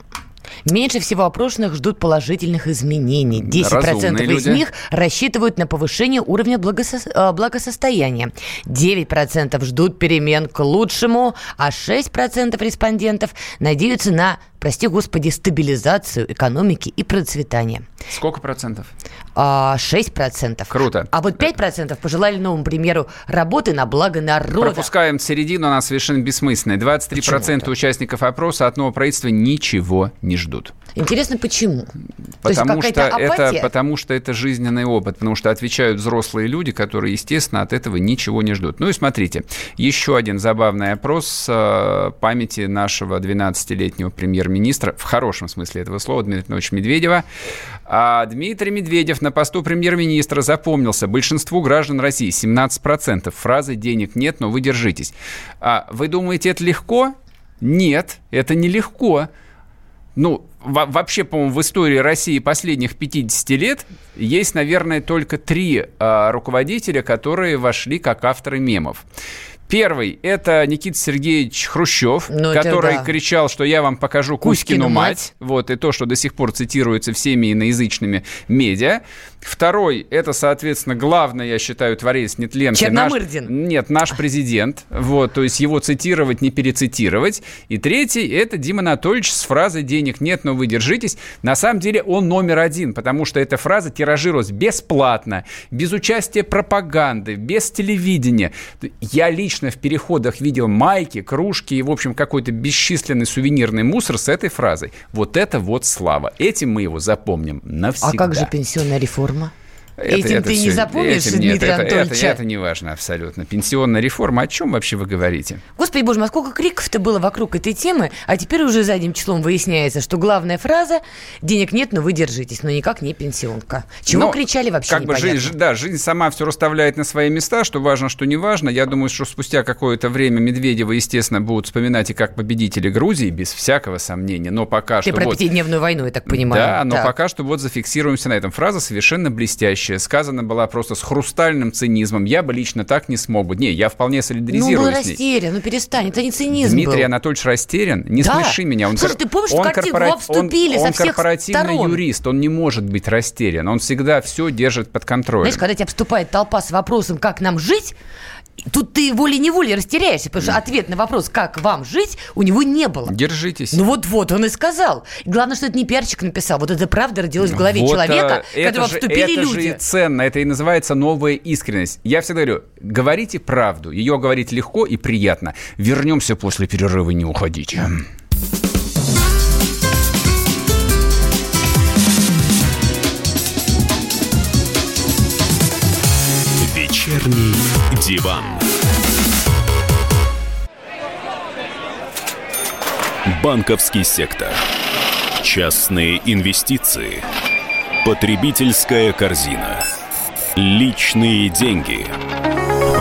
Меньше всего опрошенных ждут положительных изменений. 10% Разумные из люди. них рассчитывают на повышение уровня благосо- э, благосостояния. 9% ждут перемен к лучшему, а 6% респондентов надеются на, прости господи, стабилизацию экономики и процветание. Сколько процентов? А 6%. Круто. А вот 5% пожелали новому премьеру работы на благо народа. Пропускаем середину, она совершенно бессмысленная. 23% участников опроса от нового правительства ничего не ждут. Интересно, почему? То есть Потому что, это, потому что это жизненный опыт, потому что отвечают взрослые люди, которые, естественно, от этого ничего не ждут. Ну и смотрите, еще один забавный опрос э, памяти нашего 12-летнего премьер-министра, в хорошем смысле этого слова, Дмитрия Анатольевича Медведева. А Дмитрий Медведев на посту премьер-министра запомнился большинству граждан России, 17%. Фразы «денег нет, но вы держитесь». А вы думаете, это легко? Нет, это не легко. Ну, во- вообще, по-моему, в истории России последних 50 лет есть, наверное, только три а, руководителя, которые вошли как авторы мемов. Первый – это Никита Сергеевич Хрущев, Ну, который да. кричал, что я вам покажу Кузькину Кузькину мать. мать. Вот, и то, что до сих пор цитируется всеми иноязычными медиа. Второй – это, соответственно, главный, я считаю, творец нетленки. наш- Черномырдин. Нет, наш президент. Вот, то есть его цитировать, не перецитировать. И третий – это Дима Анатольевич с фразой «денег нет, но вы держитесь». На самом деле он номер один, потому что эта фраза тиражировалась бесплатно, без участия пропаганды, без телевидения. Я лично в переходах видел майки, кружки и, в общем, какой-то бесчисленный сувенирный мусор с этой фразой. Вот это вот слава. Этим мы его запомним навсегда. А как же пенсионная реформа? Это- Этим это ты не всё- запомнишь, этим нет, Дмитрия это, это, Анатольевича? это не важно абсолютно. Пенсионная реформа, о чем вообще вы говорите? Господи боже мой, а сколько криков-то было вокруг этой темы, а теперь уже задним числом выясняется, что главная фраза «денег нет, но вы держитесь», но никак не пенсионка. Чего Но кричали вообще как бы непонятно. жизнь, да, жизнь сама все расставляет на свои места, что важно, что не важно. Я думаю, что спустя какое-то время Медведева, естественно, будут вспоминать и как победители Грузии, без всякого сомнения. Но пока Ты что про вот... пятидневную войну, я так понимаю. Да, но Так. пока что вот зафиксируемся на этом. Фраза совершенно блестящая. Сказана была просто с хрустальным цинизмом. Я бы лично так не смог бы. Не, я вполне Ну, был солидаризируюсь с ней. растерян, ну перестань, это не цинизм Дмитрий был. Анатольевич растерян. Не Да. смеши меня. Он Слушай, кор- ты помнишь, он как корпора- он, со он всех корпоративный сторон? юрист, он не может быть растерян. Он всегда все держит под контролем. Знаешь, когда тебя вступает толпа с вопросом, как нам жить, тут ты волей-неволей растеряешься, потому что ответ на вопрос, как вам жить, у него не было. Держитесь. Ну вот-вот, он и сказал. И главное, что это не пиарчик написал. Вот это правда родилось в голове Вот, человека, э, это которого же- вступили это люди. же и ценно, это и называется новая искренность. Я всегда говорю, говорите правду, ее говорить легко и приятно. Вернемся после перерыва, не уходите. Вечерний диван. Банковский сектор. Частные инвестиции. Потребительская корзина. Личные деньги.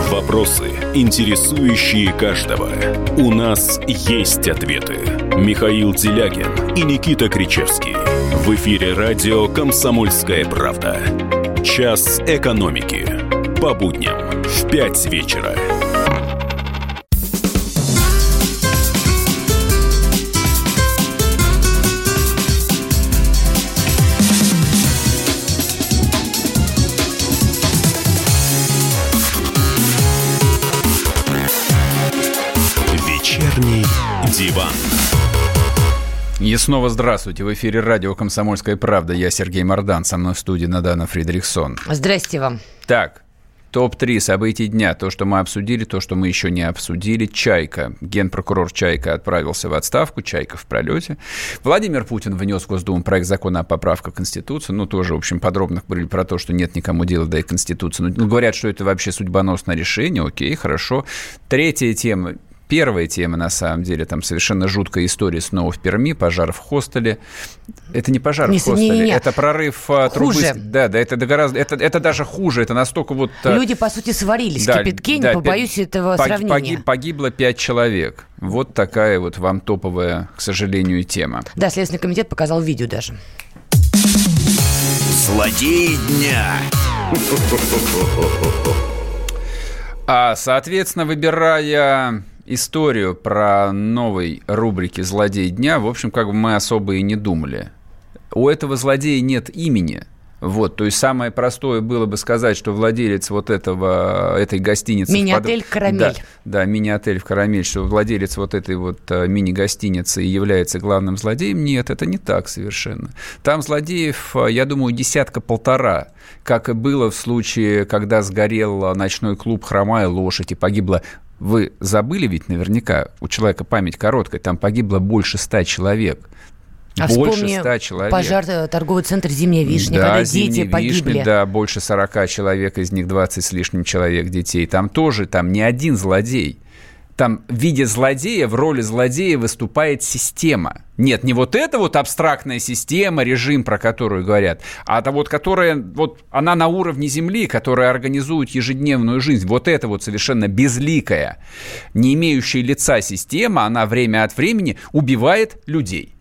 Вопросы, интересующие каждого. У нас есть ответы. Михаил Делягин и Никита Кричевский. В эфире радио «Комсомольская правда». Час экономики. По будням в 5 вечера. Вечерний диван. И снова здравствуйте. В эфире радио «Комсомольская правда». Я Сергей Мордан. Со мной в студии Надана Фридрихсон. Здрасте вам. Так, Топ-3 событий дня. То, что мы обсудили, то, что мы еще не обсудили. Чайка. Генпрокурор Чайка отправился в отставку. Чайка в пролете. Владимир Путин внес в Госдуму проект закона о поправке Конституции. Ну, тоже, в общем, подробно говорили про то, что нет никому дела до Конституции. Ну, говорят, что это вообще судьбоносное решение. Окей, хорошо. Третья тема первая тема, на самом деле, там совершенно жуткая история снова в Перми, пожар в хостеле. Это не пожар не, в хостеле, не, не, не. это прорыв а, хуже. трубы. Да, да, это гораздо, это, это даже хуже, это настолько вот... А, Люди, по сути, сварились да, в кипятке, да, не побоюсь пи- этого пог, сравнения. Погиб, погибло пять человек. Вот такая вот вам топовая, к сожалению, тема. Да, Следственный комитет показал видео даже. Злодей дня. А, соответственно, выбирая историю про новой рубрики «Злодей дня», в общем, как бы мы особо и не думали. У этого злодея нет имени. Вот, то есть самое простое было бы сказать, что владелец вот этого, этой гостиницы... Мини-отель под... «Карамель». Да, да мини-отель в «Карамель», что владелец вот этой вот э, мини-гостиницы является главным злодеем. Нет, это не так совершенно. Там злодеев, э, я думаю, десятка-полтора, как и было в случае, когда сгорел ночной клуб «Хромая лошадь» и погибло вы забыли ведь наверняка, у человека память короткая, там погибло больше ста человек. А больше ста человек. пожар э, торговый центр «Зимняя вишня», да, когда дети погибли. Вишня, да, больше 40 человек, из них 20 с лишним человек детей. Там тоже, там не один злодей там в виде злодея, в роли злодея выступает система. Нет, не вот эта вот абстрактная система, режим, про которую говорят, а та вот, которая, вот она на уровне Земли, которая организует ежедневную жизнь. Вот эта вот совершенно безликая, не имеющая лица система, она время от времени убивает людей.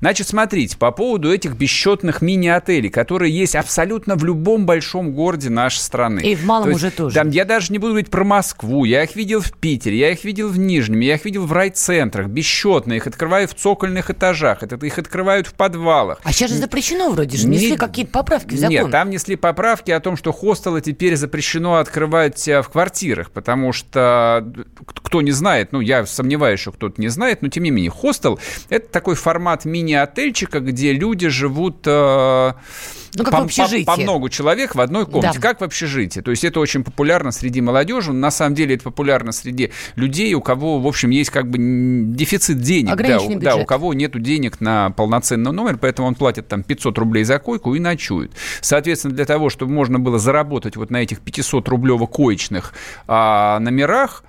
Значит, смотрите, по поводу этих бесчетных мини-отелей, которые есть абсолютно в любом большом городе нашей страны. И в малом То уже тоже. Там, я даже не буду говорить про Москву, я их видел в Питере, я их видел в Нижнем, я их видел в райцентрах, бесчетные, их открывают в цокольных этажах, это их открывают в подвалах. А сейчас же запрещено вроде же, несли не... какие-то поправки в закон. Нет, там несли поправки о том, что хостелы теперь запрещено открывать э, в квартирах, потому что, кто не знает, ну, я сомневаюсь, что кто-то не знает, но тем не менее, хостел – это такой формат мини мини-отельчика, где люди живут э, ну, как по, в. По, по много человек в одной комнате, да. как в общежитии. То есть это очень популярно среди молодежи. На самом деле это популярно среди людей, у кого, в общем, есть как бы дефицит денег. Да, у, да, у кого нет денег на полноценный номер, поэтому он платит там 500 рублей за койку и ночует. Соответственно, для того, чтобы можно было заработать вот на этих 500 рублево-коечных а, номерах,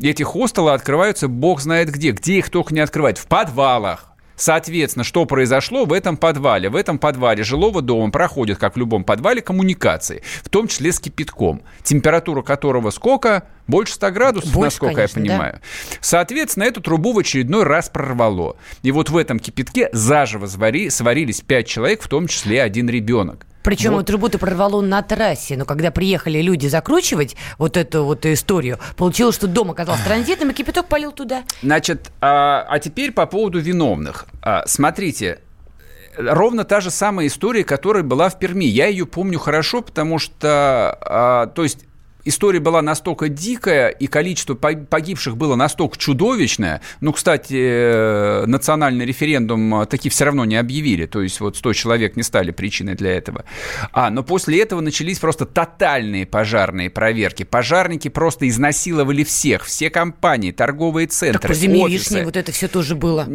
эти хостелы открываются бог знает где. Где их только не открывать? В подвалах Соответственно, что произошло в этом подвале? В этом подвале жилого дома проходят, как в любом подвале, коммуникации, в том числе с кипятком, температура которого сколько? Больше 100 градусов, Больше, насколько конечно, я понимаю. Да. Соответственно, эту трубу в очередной раз прорвало. И вот в этом кипятке заживо свари, сварились 5 человек, в том числе один ребенок. Причем вот. трубу-то прорвало на трассе, но когда приехали люди закручивать вот эту вот историю, получилось, что дом оказался транзитным, и кипяток полил туда. Значит, а, а теперь по поводу виновных. А, смотрите, ровно та же самая история, которая была в Перми. Я ее помню хорошо, потому что, а, то есть история была настолько дикая, и количество погибших было настолько чудовищное. Ну, кстати, э, национальный референдум э, таки все равно не объявили, то есть вот 100 человек не стали причиной для этого. А, но после этого начались просто тотальные пожарные проверки. Пожарники просто изнасиловали всех, все компании, торговые центры, так, про зимнюю вишню вот это все тоже было.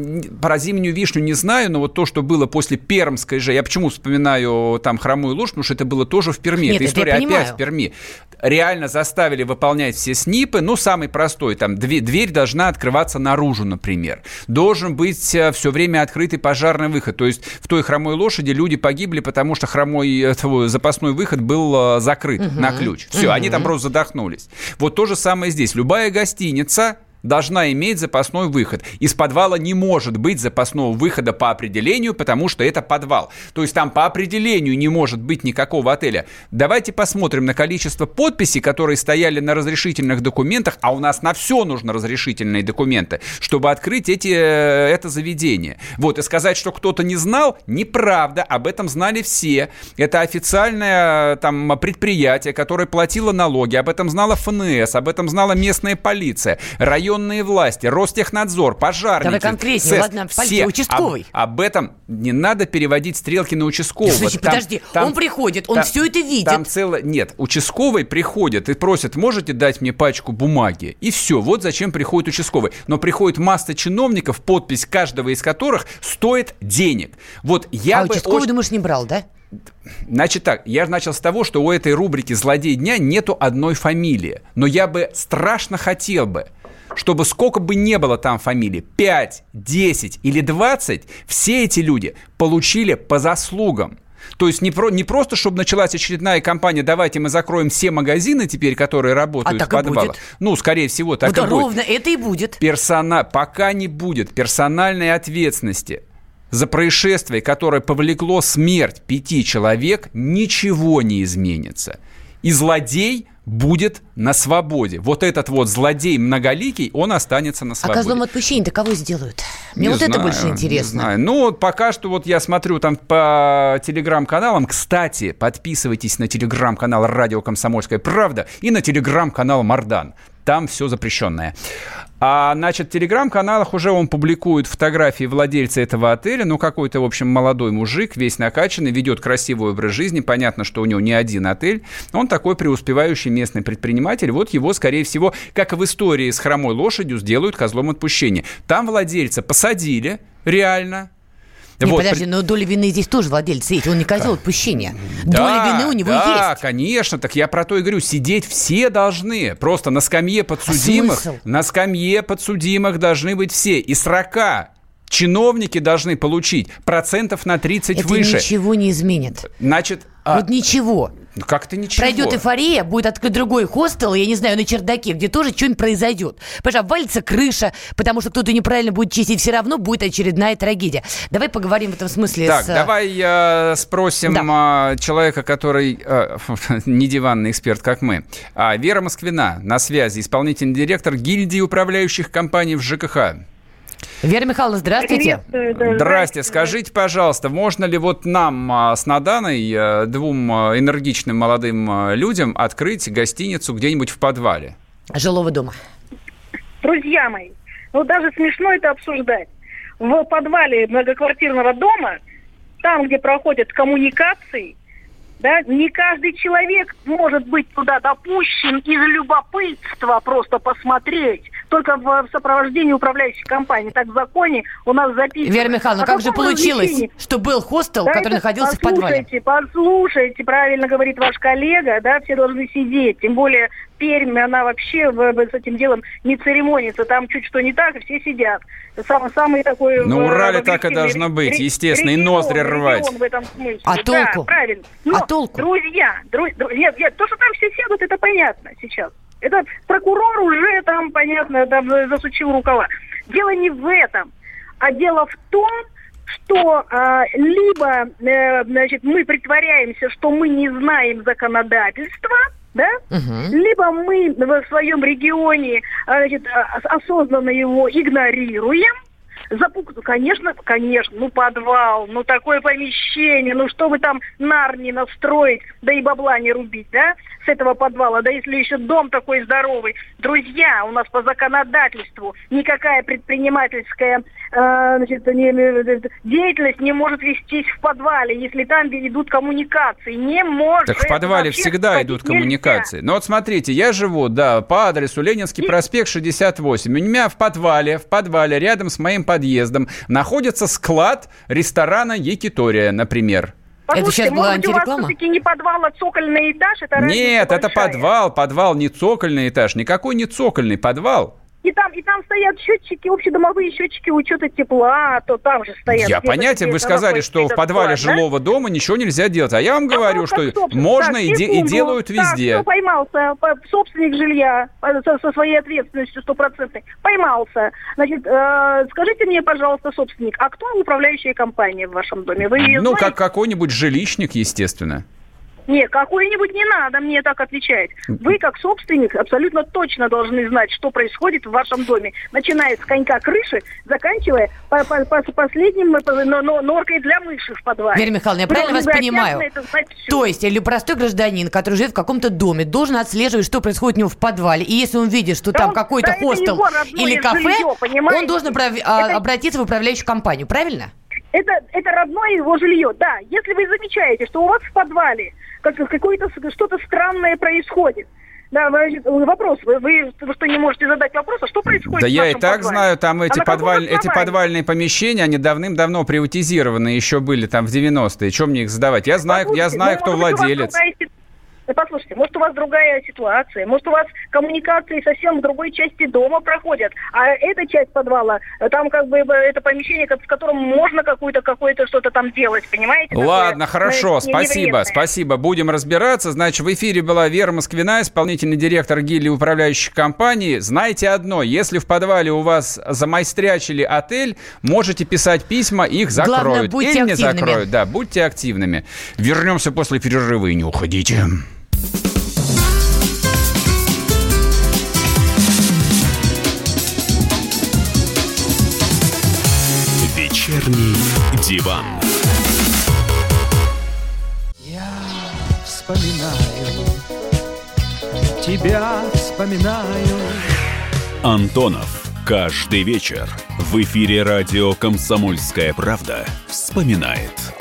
Про зимнюю вишню не знаю, но вот то, что было после Пермской же, я почему вспоминаю там хромую ложь, потому что это было тоже в Перми. Нет, это история опять в Перми. Реально реально заставили выполнять все снипы, ну, самый простой, там, дверь, дверь должна открываться наружу, например. Должен быть э, все время открытый пожарный выход. То есть в той хромой лошади люди погибли, потому что хромой этого, запасной выход был э, закрыт угу. на ключ. Все, угу. они там просто задохнулись. Вот то же самое здесь. Любая гостиница должна иметь запасной выход. Из подвала не может быть запасного выхода по определению, потому что это подвал. То есть там по определению не может быть никакого отеля. Давайте посмотрим на количество подписей, которые стояли на разрешительных документах, а у нас на все нужно разрешительные документы, чтобы открыть эти, э, это заведение. Вот, и сказать, что кто-то не знал, неправда, об этом знали все. Это официальное там предприятие, которое платило налоги, об этом знала ФНС, об этом знала местная полиция. Район районные власти, Ростехнадзор, пожарники, Давай конкретнее, СЭС, ладно, все участковый. Об, об этом не надо переводить стрелки на участкового. Слушай, Там- подожди, там- он приходит, он там- все это видит. Там целое... Нет, участковый приходит и просит, можете дать мне пачку бумаги? И все, вот зачем приходит участковый. Но приходит масса чиновников, подпись каждого из которых стоит денег. Вот я а бы участковый, очень- думаешь, не брал, да? Значит так, я начал с того, что у этой рубрики «Злодей дня» нету одной фамилии. Но я бы страшно хотел бы, чтобы сколько бы не было там фамилий, 5, 10 или 20, все эти люди получили по заслугам. То есть не, про, не просто, чтобы началась очередная кампания, давайте мы закроем все магазины теперь, которые работают А так в подвалах. Ну, скорее всего, так вот и будет. ровно это и будет. Персона... Пока не будет персональной ответственности за происшествие, которое повлекло смерть пяти человек, ничего не изменится. И злодей будет на свободе. Вот этот вот злодей многоликий, он останется на А свободе. козлом отпущения-то кого сделают? Мне Не вот это знаю, больше не интересно. знаю. Ну, вот пока что вот я смотрю там по телеграм-каналам. Кстати, подписывайтесь на телеграм-канал «Радио Комсомольская правда» и на телеграм-канал «Мардан». Там все запрещенное. А, значит, в телеграм-каналах уже он публикует фотографии владельца этого отеля. Ну, какой-то, в общем, молодой мужик, весь накачанный, ведет красивый образ жизни. Понятно, что у него не один отель. Он такой преуспевающий местный предприниматель. Вот его, скорее всего, как в истории с хромой лошадью, сделают козлом отпущения. Там владельца посадили, реально. Не, Вот, подожди, но доля вины здесь тоже владелец есть. Он не козел отпущения. Доля вины у него да, есть. конечно, так я про то и говорю, сидеть все должны, просто на скамье подсудимых, смысл? на скамье подсудимых должны быть все, и срока чиновники должны получить процентов на 30 Это выше. ничего не изменит. Значит, а, Вот ничего. ну как-то ничего. Пройдет эйфория, будет открыт другой хостел, я не знаю, на чердаке, где тоже что-нибудь произойдет. Потому что обвалится крыша, потому что кто-то неправильно будет чистить, все равно будет очередная трагедия. Давай поговорим в этом смысле Так, с... э, давай э, спросим а, человека, который э, [LAUGHS] не диванный эксперт, как мы. А, Вера Москвина на связи, исполнительный директор гильдии управляющих компаний в ЖКХ. Вера Михайловна, здравствуйте. Здрасте. Скажите, пожалуйста, можно ли вот нам а, с Наданой, э, двум а, энергичным молодым а, людям, открыть гостиницу где-нибудь в подвале? Жилого дома. Друзья мои, ну даже смешно это обсуждать. В подвале многоквартирного дома, там, где проходят коммуникации, да, не каждый человек может быть туда допущен из любопытства просто посмотреть, только в, сопровождении управляющей компании. Так в законе у нас записано. Вера Михайловна, О как же получилось, развлечении? что был хостел, Да который находился в подвале? Послушайте, послушайте, правильно говорит ваш коллега, да, все должны сидеть. Тем более Пермь, она вообще в- в- с этим делом не церемонится. Там чуть что не так, и все сидят. Самый, самый такой... На э, Урале так и должно быть, естественно, и регион, ноздри рвать. в этом смысле. А Да, толку? правильно. Но, А толку? Друзья, дру- дру- нет, нет, то, что там все сядут, это понятно сейчас. Это прокурор уже там, понятно, там э, засучил рукава. Дело не в этом, а дело в том, что а, либо э, значит, мы притворяемся, что мы не знаем законодательства, да? Либо мы в своем регионе а, значит, а, осознанно его игнорируем. Запук... ну, Конечно, конечно, ну подвал, ну такое помещение, ну что вы там нар не настроить, да и бабла не рубить, да, с этого подвала, да если еще дом такой здоровый. Друзья, у нас по законодательству никакая предпринимательская значит, не- деятельность не может вестись в подвале, если там идут коммуникации. Не может. Так в подвале всегда идут нельзя. коммуникации. Но вот смотрите, я живу, да, по адресу Ленинский проспект 68. У меня в подвале, в подвале, рядом с моим подъездом, находится склад ресторана Якитория, например. Послушайте, может быть, у вас все-таки не подвал, а цокольный этаж? Это Нет, это большая. подвал, подвал, не цокольный этаж. Никакой не цокольный подвал. И там, и там стоят счетчики, общедомовые счетчики учета тепла, то там же стоят. Я понятия, вы сказали, что в подвале да? жилого дома ничего нельзя делать. А я вам говорю, что собственно, можно так, и, де- и делают Так, везде. всё, поймался по- собственник жилья э, со, со своей ответственностью стопроцентной. Поймался. Значит, э, скажите мне, пожалуйста, собственник, а кто управляющая компания в вашем доме? Вы Ну, знаете? как какой-нибудь жилищник, естественно. Не, какой-нибудь не надо мне так отвечать. Вы, как собственник, абсолютно точно должны знать, что происходит в вашем доме. Начиная с конька крыши, заканчивая по, по, по последним э, но, но, норкой для мыши в подвале. Вера Михайловна, я правильно вас понимаю? То есть, или простой гражданин, который живет в каком-то доме, должен отслеживать, что происходит у него в подвале. И если он видит, что да там какой-то да хостел или кафе, жилье, он должен. А, это... обратиться в управляющую компанию, правильно? Это, это родное его жилье, да. Если вы замечаете, что у вас в подвале как, какое-то что-то странное происходит, да, вопрос. Вы, вы, вы что, не можете задать вопрос, а что происходит Да я и так подвале? знаю, там эти, а подваль, эти подвальные помещения, они давным-давно приватизированы, еще были там в 90-е. Чем мне их задавать? Я знаю, Послушайте, я знаю ну, кто владелец. Да послушайте, может, у вас другая ситуация, может, у вас коммуникации совсем в другой части дома проходят, а эта часть подвала, там как бы это помещение, в котором можно какую-то какое-то что-то там делать, понимаете? Ладно, такое, хорошо, спасибо, спасибо. Будем разбираться. Значит, в эфире была Вера Москвина, исполнительный директор гильдии управляющей компании. Знаете одно, если в подвале у вас замайстрячили отель, можете писать письма, их закроют. Главное, будьте Или не закроют. Да, будьте активными. Вернемся после перерыва и не уходите. Вечерний диван. Я вспоминаю, тебя вспоминаю. Антонов. Каждый вечер в эфире радио «Комсомольская правда» вспоминает.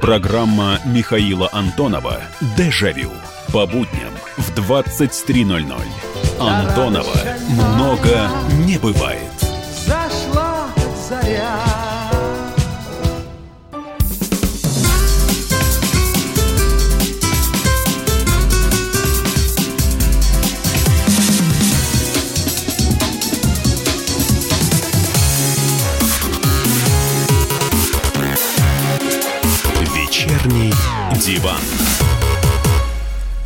Программа Михаила Антонова «Дежавю». По будням в 23.00. Антонова много не бывает. Зашла заря. Диван.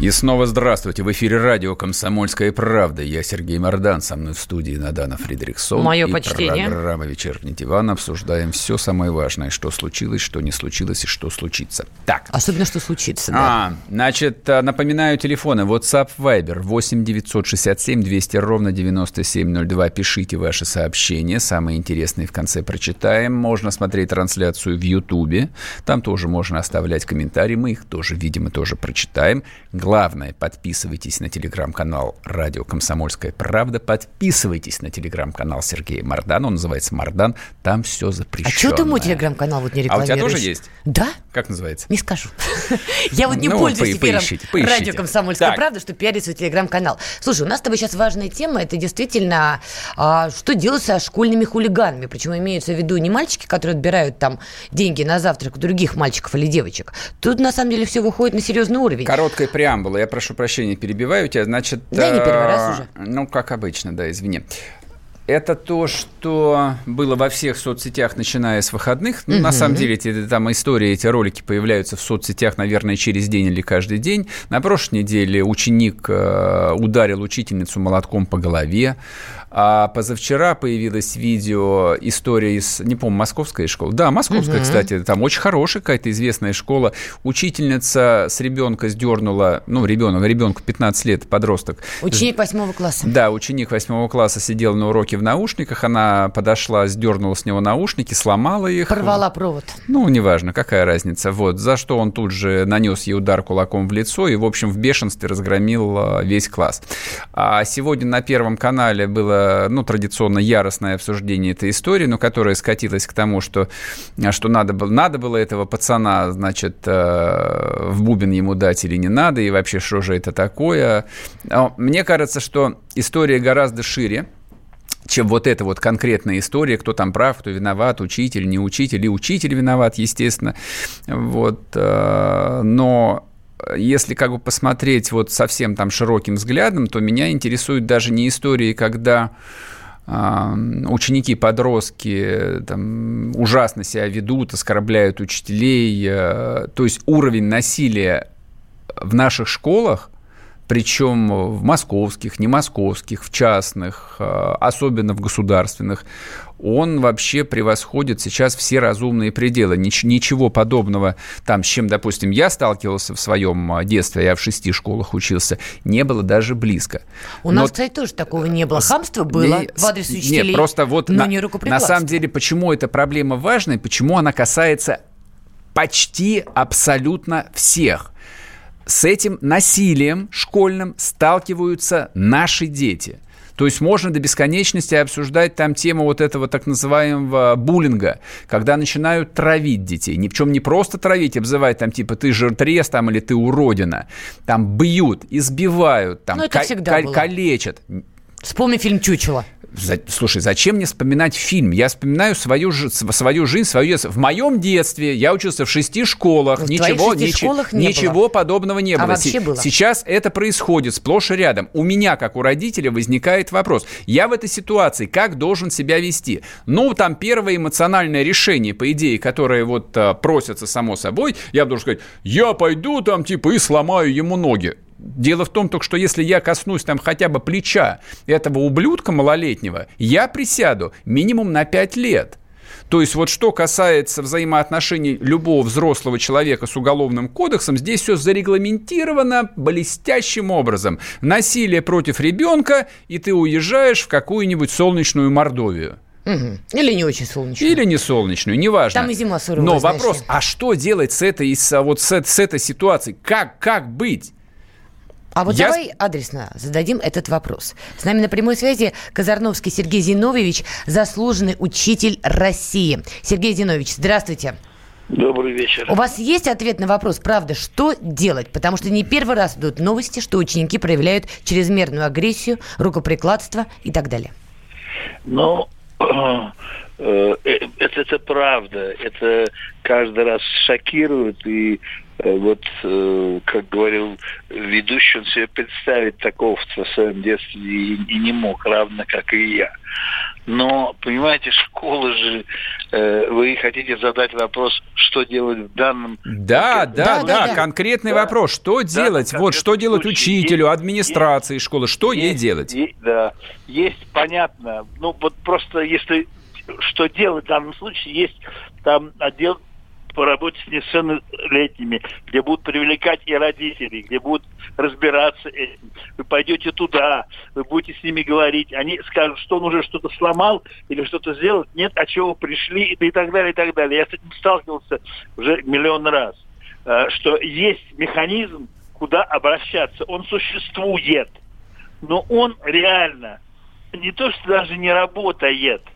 И снова здравствуйте. В эфире радио «Комсомольская правда». Я Сергей Мордан. Со мной в студии Надана Фридрихсон. Мое и почтение. программа «Вечерний диван». Обсуждаем все самое важное, что случилось, что не случилось и что случится. Так. Особенно, что случится, да. А, значит, а, напоминаю, телефоны WhatsApp, Viber 8 967 200 ровно 9702. Пишите ваши сообщения. Самые интересные в конце прочитаем. Можно смотреть трансляцию в Ютубе. Там тоже можно оставлять комментарии. Мы их тоже видим и тоже прочитаем. Главное, подписывайтесь на телеграм-канал «Радио Комсомольская правда». Подписывайтесь на телеграм-канал Сергея Мардана. Он называется «Мардан». Там все запрещено. А что ты мой телеграм-канал вот не рекламируешь? А у тебя тоже есть? Да. Как называется? Не скажу. [LAUGHS] Я вот не ну, пользуюсь эфиром «Радио Комсомольская правда», чтобы пиарить свой телеграм-канал. Слушай, у нас с тобой сейчас важная тема. Это действительно, а, что делать со школьными хулиганами. Причем имеются в виду не мальчики, которые отбирают там деньги на завтрак у других мальчиков или девочек. Тут, на самом деле, все выходит на серьезный уровень. Короткая преамбула преамбула. Я прошу прощения, перебиваю тебя. Значит, да, не первый раз уже. Ну, как обычно, да, извини. Это то, что было во всех соцсетях, начиная с выходных. Ну, угу. на самом деле, эти там истории, эти ролики появляются в соцсетях, наверное, через день или каждый день. На прошлой неделе ученик э, ударил учительницу молотком по голове. А позавчера появилось видео, история из, не помню, московская школа. Да, московская, угу. кстати, там очень хорошая какая-то известная школа. Учительница с ребенка сдернула, ну, ребенок, ребенку 15 лет, подросток. Ученик восьмого класса. Да, ученик восьмого класса сидел на уроке в наушниках, она подошла, сдернула с него наушники, сломала их. Порвала провод. Ну, неважно, какая разница. Вот, за что он тут же нанес ей удар кулаком в лицо и, в общем, в бешенстве разгромил а, весь класс. А сегодня на Первом канале было ну, традиционно яростное обсуждение этой истории, но которая скатилась к тому, что, что надо, было, надо было этого пацана, значит, э, в бубен ему дать или не надо, и вообще, что же это такое. Мне кажется, что история гораздо шире, чем вот эта вот конкретная история, кто там прав, кто виноват, учитель, не учитель, и учитель виноват, естественно. Вот. Э, но если как бы посмотреть вот совсем там широким взглядом, то меня интересуют даже не истории, когда ученики, подростки там, ужасно себя ведут, оскорбляют учителей. Э, то есть уровень насилия в наших школах причем в московских, не московских, в частных, э, особенно в государственных, он вообще превосходит сейчас все разумные пределы. Ничего подобного, там, с чем, допустим, я сталкивался в своем э, детстве, я в шести школах учился, не было даже близко. У но... нас, кстати, тоже такого не было. Хамство было не, в адрес учителей, Нет, просто вот на, не на самом деле, почему эта проблема важна и почему она касается почти абсолютно всех с этим насилием школьным сталкиваются наши дети. То есть можно до бесконечности обсуждать там тему вот этого так называемого буллинга, когда начинают травить детей. Ни в чем не просто травить, обзывать там типа ты жиртрез там или ты уродина. Там бьют, избивают, там ну, ка- калечат. Вспомни фильм «Чучело». За, слушай, зачем мне вспоминать фильм? Я вспоминаю свою, свою жизнь, свое детство. В моем детстве я учился в шести школах. В ничего шести нич, школах не ничего было. подобного не а было. Вообще было. Сейчас это происходит сплошь и рядом. У меня, как у родителя, возникает вопрос. Я в этой ситуации как должен себя вести? Ну, там первое эмоциональное решение, по идее, которое вот а, просится само собой, я должен сказать, я пойду там типа и сломаю ему ноги. Дело в том, только что если я коснусь там хотя бы плеча этого ублюдка малолетнего, я присяду минимум на 5 лет. То есть вот что касается взаимоотношений любого взрослого человека с уголовным кодексом, здесь все зарегламентировано блестящим образом. Насилие против ребенка, и ты уезжаешь в какую-нибудь солнечную Мордовию. Угу. Или не очень солнечную. Или не солнечную, неважно. Там и зима суровая, Но вопрос, а что делать с этой, с, вот с, с этой ситуацией? Как, как быть? А вот Я... давай адресно зададим этот вопрос. С нами на прямой связи Казарновский Сергей Зиновьевич, заслуженный учитель России. Сергей Зиновьевич, здравствуйте. Добрый вечер. У вас есть ответ на вопрос, правда, что делать? Потому что не первый раз идут новости, что ученики проявляют чрезмерную агрессию, рукоприкладство и так далее. Ну, [CLEARS THROAT] э, э, это, это правда. Это каждый раз шокирует и вот, э, как говорил ведущий, он себе представить такого в своем детстве и, и не мог, равно как и я. Но, понимаете, школа же, э, вы хотите задать вопрос, что делать в данном... Да, да, да, да, да. конкретный да. вопрос, что да, делать, вот, что делать учителю, есть, администрации есть, школы, что есть, ей делать? Есть, да, есть, понятно, ну, вот просто если что делать в данном случае, есть там отдел по работе с несовершеннолетними, где будут привлекать и родителей, где будут разбираться этим. Вы пойдете туда, вы будете с ними говорить, они скажут, что он уже что-то сломал или что-то сделал, нет, а чего вы пришли, и так далее, и так далее. Я с этим сталкивался уже миллион раз, э, что есть механизм, куда обращаться. Он существует, но он реально не то, что даже не работает –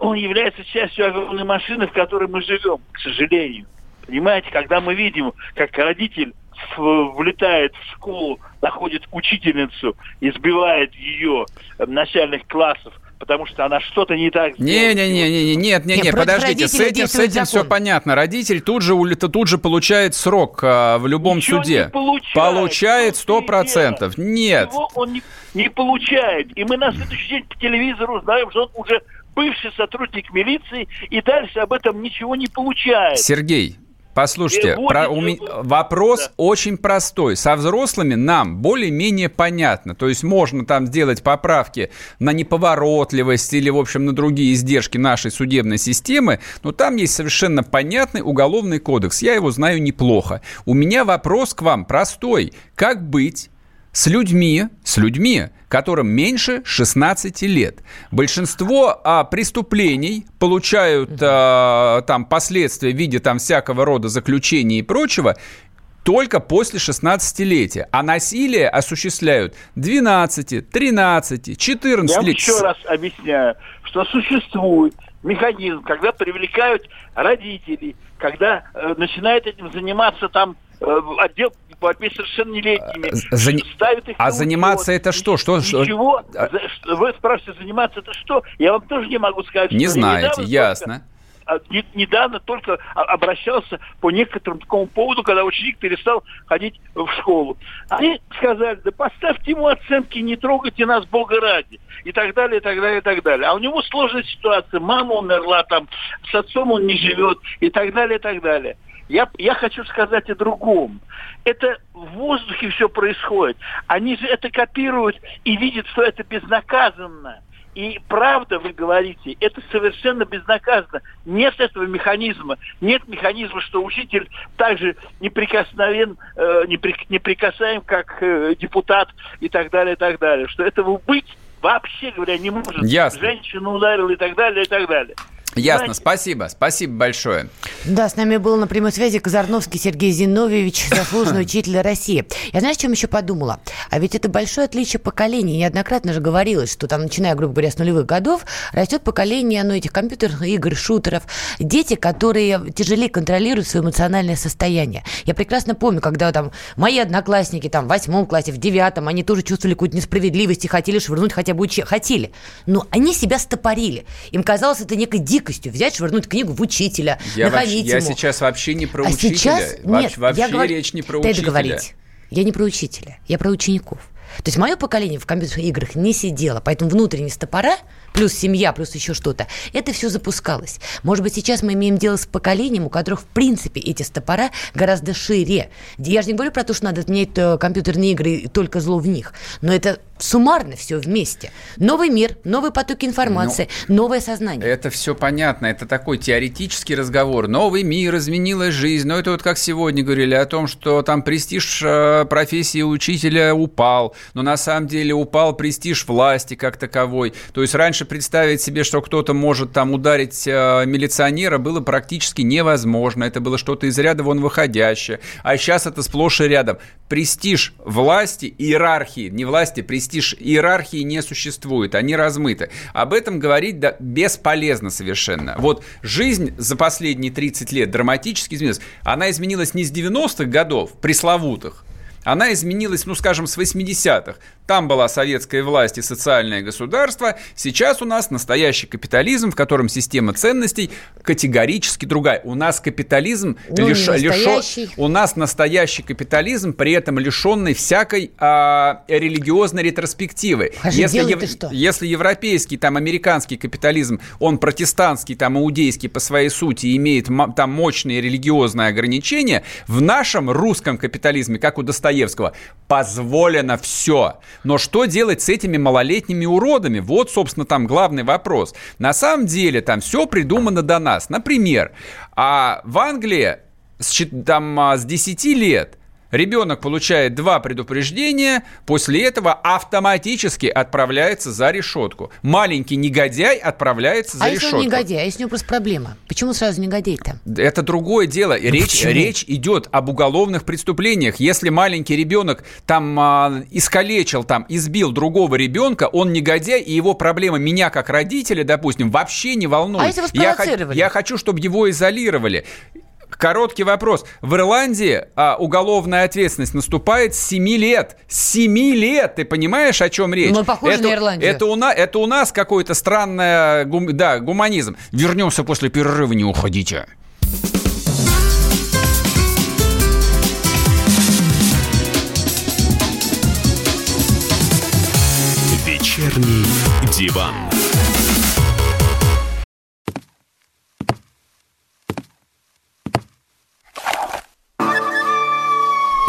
он является частью огромной машины, в которой мы живем, к сожалению. Понимаете, когда мы видим, как родитель влетает в школу, находит учительницу, избивает ее начальных классов, потому что она что-то не так Не, не, не, не, не, нет, не, не, подождите, с этим, с этим все понятно. Родитель тут же тут же получает срок а, в любом Ничего суде. Не получает. Получает сто процентов. Нет. Его он не, не получает. И мы на следующий день по телевизору знаем, что он уже бывший сотрудник милиции, и дальше об этом ничего не получает. Сергей, Послушайте, про, у меня, вопрос да. очень простой. Со взрослыми нам более-менее понятно. То есть можно там сделать поправки на неповоротливость или, в общем, на другие издержки нашей судебной системы, но там есть совершенно понятный уголовный кодекс. Я его знаю неплохо. У меня вопрос к вам простой. Как быть с людьми, с людьми, которым меньше 16 лет. Большинство а, преступлений получают а, там последствия в виде там всякого рода заключений и прочего только после 16-летия. А насилие осуществляют 12, 13, 14 Я лет. Я еще раз объясняю, что существует механизм, когда привлекают родителей, когда э, начинает этим заниматься там э, отдел по несовершеннолетними, а, Зан... ставят их А заниматься это что? что? Ничего. А... Вы спрашиваете, заниматься это что? Я вам тоже не могу сказать. Не знаете, ясно. а, недавно только обращался по некоторому такому поводу, когда ученик перестал ходить в школу. Они сказали, да поставьте ему оценки, не трогайте нас, Бога ради. И так далее, и так далее, и так далее. А у него сложная ситуация. Мама умерла там, с отцом он не живет, и так далее, и так далее. Я, я хочу сказать о другом. Это в воздухе все происходит. Они же это копируют и видят, что это безнаказанно. И правда, вы говорите, это совершенно безнаказанно. Нет этого механизма. Нет механизма, что учитель также неприкосновен, э, неприкасаем, как э, депутат и так далее, и так далее. Что этого быть вообще говоря не может. Ясно. Женщину ударил и так далее, и так далее. Ясно, спасибо, спасибо большое. Да, с нами был на прямой связи Казарновский Сергей Зиновьевич, заслуженный [LAUGHS] учитель России. Я знаешь, чем еще подумала? А ведь это большое отличие поколений. Неоднократно же говорилось, что там, начиная, грубо говоря, с нулевых годов, растет поколение ну, этих компьютерных игр, шутеров. Дети, которые тяжелее контролируют свое эмоциональное состояние. Я прекрасно помню, когда там мои одноклассники там в восьмом классе, в девятом, они тоже чувствовали какую-то несправедливость и хотели швырнуть хотя бы учи... Хотели. Но они себя стопорили. Им казалось это некой дикой дикостью взять, швырнуть книгу в учителя, я находить вообще, ему. Я сейчас вообще не про а учителя. Сейчас, нет, вообще я говорю, речь не про дай учителя. договорить. Я не про учителя, я про учеников. То есть мое поколение в компьютерных играх не сидело, поэтому внутренне стопора – плюс семья, плюс еще что-то, это все запускалось. Может быть, сейчас мы имеем дело с поколением, у которых, в принципе, эти стопора гораздо шире. Я же не говорю про то, что надо отменять э, компьютерные игры и только зло в них, но это суммарно все вместе. Новый мир, новые потоки информации, ну, новое сознание. Это все понятно, это такой теоретический разговор. Новый мир, изменилась жизнь. Но это вот как сегодня говорили о том, что там престиж э, профессии учителя упал, но на самом деле упал престиж власти как таковой. То есть раньше представить себе, что кто-то может там ударить э, милиционера, было практически невозможно. Это было что-то из ряда вон выходящее. А сейчас это сплошь и рядом. Престиж власти, иерархии, не власти, престиж иерархии не существует. Они размыты. Об этом говорить да, бесполезно совершенно. Вот жизнь за последние 30 лет драматически изменилась. Она изменилась не с 90-х годов, пресловутых, она изменилась, ну, скажем, с 80-х. Там была советская власть и социальное государство. Сейчас у нас настоящий капитализм, в котором система ценностей категорически другая. У нас капитализм ну, лиш... лишен... У нас настоящий капитализм, при этом лишенный всякой а, религиозной ретроспективы. А если, ев... что? если европейский, там, американский капитализм, он протестантский, там, иудейский по своей сути, имеет там мощные религиозные ограничения, в нашем русском капитализме, как у Достоевского, позволено все. Но что делать с этими малолетними уродами? Вот, собственно, там главный вопрос. На самом деле там все придумано до нас. Например, а в Англии с, там, а, с 10 лет Ребенок получает два предупреждения, после этого автоматически отправляется за решетку. Маленький негодяй отправляется за а решетку. А если он негодяй? А если у него просто проблема? Почему сразу негодяй-то? Это другое дело. Ну, речь, речь идет об уголовных преступлениях. Если маленький ребенок там а, искалечил, там избил другого ребенка, он негодяй, и его проблема меня как родителя, допустим, вообще не волнует. А если вы я, я хочу, чтобы его изолировали. Короткий вопрос. В Ирландии а, уголовная ответственность наступает с 7 лет. С 7 лет! Ты понимаешь, о чем речь? Ну, похоже это, на Ирландию. Это у, на, это у нас какой-то странный гум, да, гуманизм. Вернемся после перерыва, не уходите. Вечерний диван.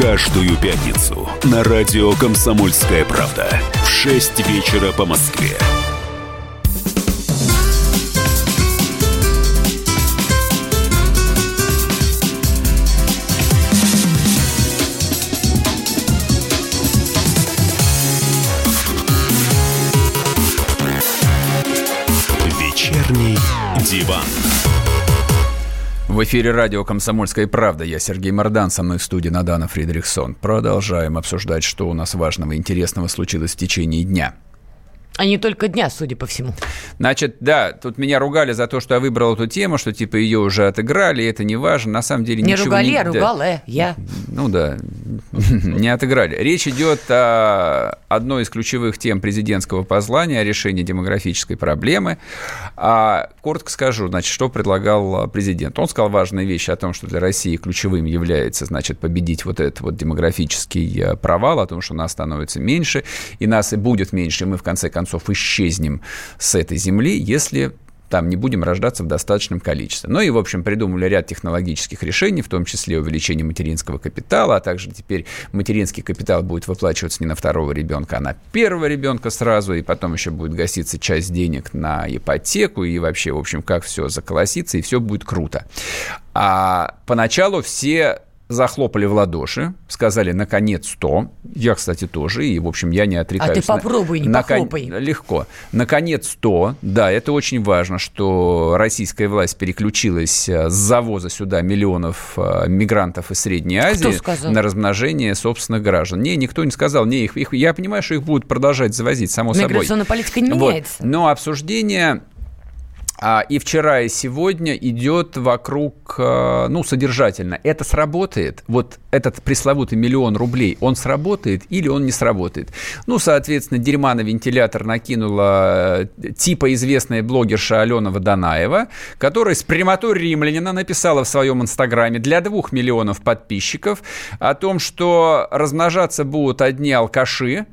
Каждую пятницу на радио «Комсомольская правда» в 6 вечера по Москве. Вечерний диван. В эфире радио «Комсомольская правда». Я Сергей Мордан, со мной в студии Надана Фридрихсон. Продолжаем обсуждать, что у нас важного и интересного случилось в течение дня. А не только дня, судя по всему. Значит, да, тут меня ругали за то, что я выбрал эту тему, что типа ее уже отыграли, это не важно. На самом деле не ничего ругали, не... а ругала да. я. Ну да, [LAUGHS] не отыграли. Речь идет о одной из ключевых тем президентского послания, о решении демографической проблемы. А, коротко скажу, значит, что предлагал президент. Он сказал важные вещи о том, что для России ключевым является, значит, победить вот этот вот демографический э, провал, о том, что нас становится меньше, и нас и будет меньше, и мы в конце концов концов исчезнем с этой земли, если там не будем рождаться в достаточном количестве. Ну и, в общем, придумали ряд технологических решений, в том числе увеличение материнского капитала, а также теперь материнский капитал будет выплачиваться не на второго ребенка, а на первого ребенка сразу, и потом еще будет гаситься часть денег на ипотеку, и вообще, в общем, как все заколосится, и все будет круто. А поначалу все захлопали в ладоши, сказали «наконец-то». Я, кстати, тоже, и, в общем, я не отрекаюсь. А ты попробуй, не Након... похлопай. Легко. «Наконец-то», да, это очень важно, что российская власть переключилась э, с завоза сюда миллионов э, мигрантов из Средней Азии на размножение собственных граждан. Не, никто не сказал. Не, их, их, я понимаю, что их будут продолжать завозить, само собой. Миграционная политика не вот. меняется. Но обсуждение и вчера, и сегодня идет вокруг, э, ну, содержательно. Это сработает? Вот этот пресловутый миллион рублей, он сработает или он не сработает? Ну, соответственно, дерьма на вентилятор накинула э, типа известная блогерша Алена Водонаева, которая с прямотой римлянина написала в своем инстаграме для двух миллионов подписчиков о том, что размножаться будут одни алкаши,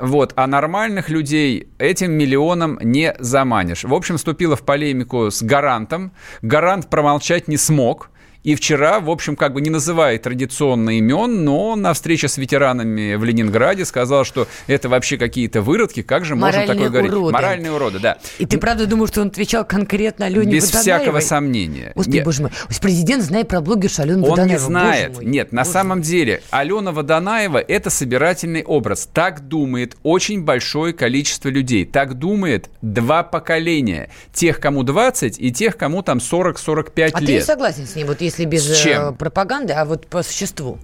вот, а нормальных людей этим миллионом не заманишь. В общем, вступила в полемику с гарантом. Гарант промолчать не смог. И вчера, в общем, как бы не называя традиционно имен, но на встрече с ветеранами в Ленинграде сказал, что это вообще какие-то выродки, как же можно такое говорить? Уроды. Моральные уроды, да. И ты правда думаешь, что он отвечал конкретно Алене Без Водонаевой? всякого сомнения. Господи, Нет. боже мой. Президент знает про блогершу Алену Он Водонаеву. не знает. Боже мой. Нет, на самом деле Алена Водонаева – это собирательный образ. Так думает очень большое количество людей. Так думает два поколения. Тех, кому 20, и тех, кому там 40-45 А ты не лет. согласен с ней, вот если без С чем? э, пропаганды, а вот по существу?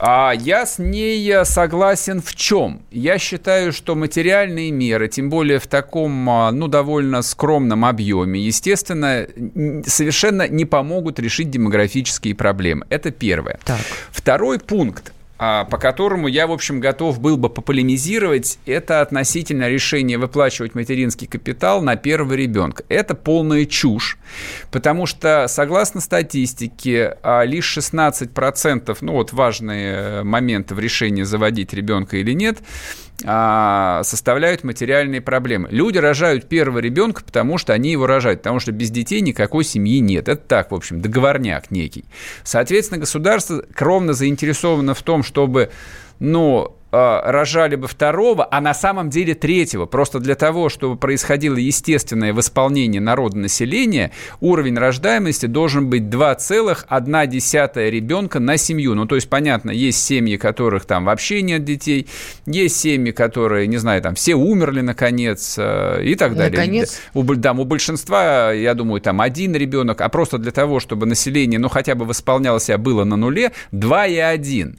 А я с ней э, согласен в чем? Я считаю, что материальные меры, тем более в таком, а, ну, довольно скромном объеме, естественно, совершенно не помогут решить демографические проблемы. Это первое. Второй пункт по которому я, в общем, готов был бы пополемизировать, это относительно решения выплачивать материнский капитал на первого ребенка. Это полная чушь, потому что, согласно статистике, а, лишь 16%, ну вот важные э, моменты в решении заводить ребенка или нет, а, составляют материальные проблемы. Люди рожают первого ребенка, потому что они его рожают, потому что без детей никакой семьи нет. Это так, в общем, договорняк некий. Соответственно, государство кровно заинтересовано в том, чтобы, ну, э, рожали бы второго, а на самом деле третьего. Просто для того, чтобы происходило естественное восполнение народонаселения, уровень рождаемости должен быть 2,1 ребенка на семью. Ну, то есть, понятно, есть семьи, которых там вообще нет детей, есть семьи, которые, не знаю, там все умерли, наконец, э, и так далее. Наконец. У, да, у большинства, я думаю, там один ребенок, а просто для того, чтобы население, ну, хотя бы восполнялось, а было на нуле, 2,1.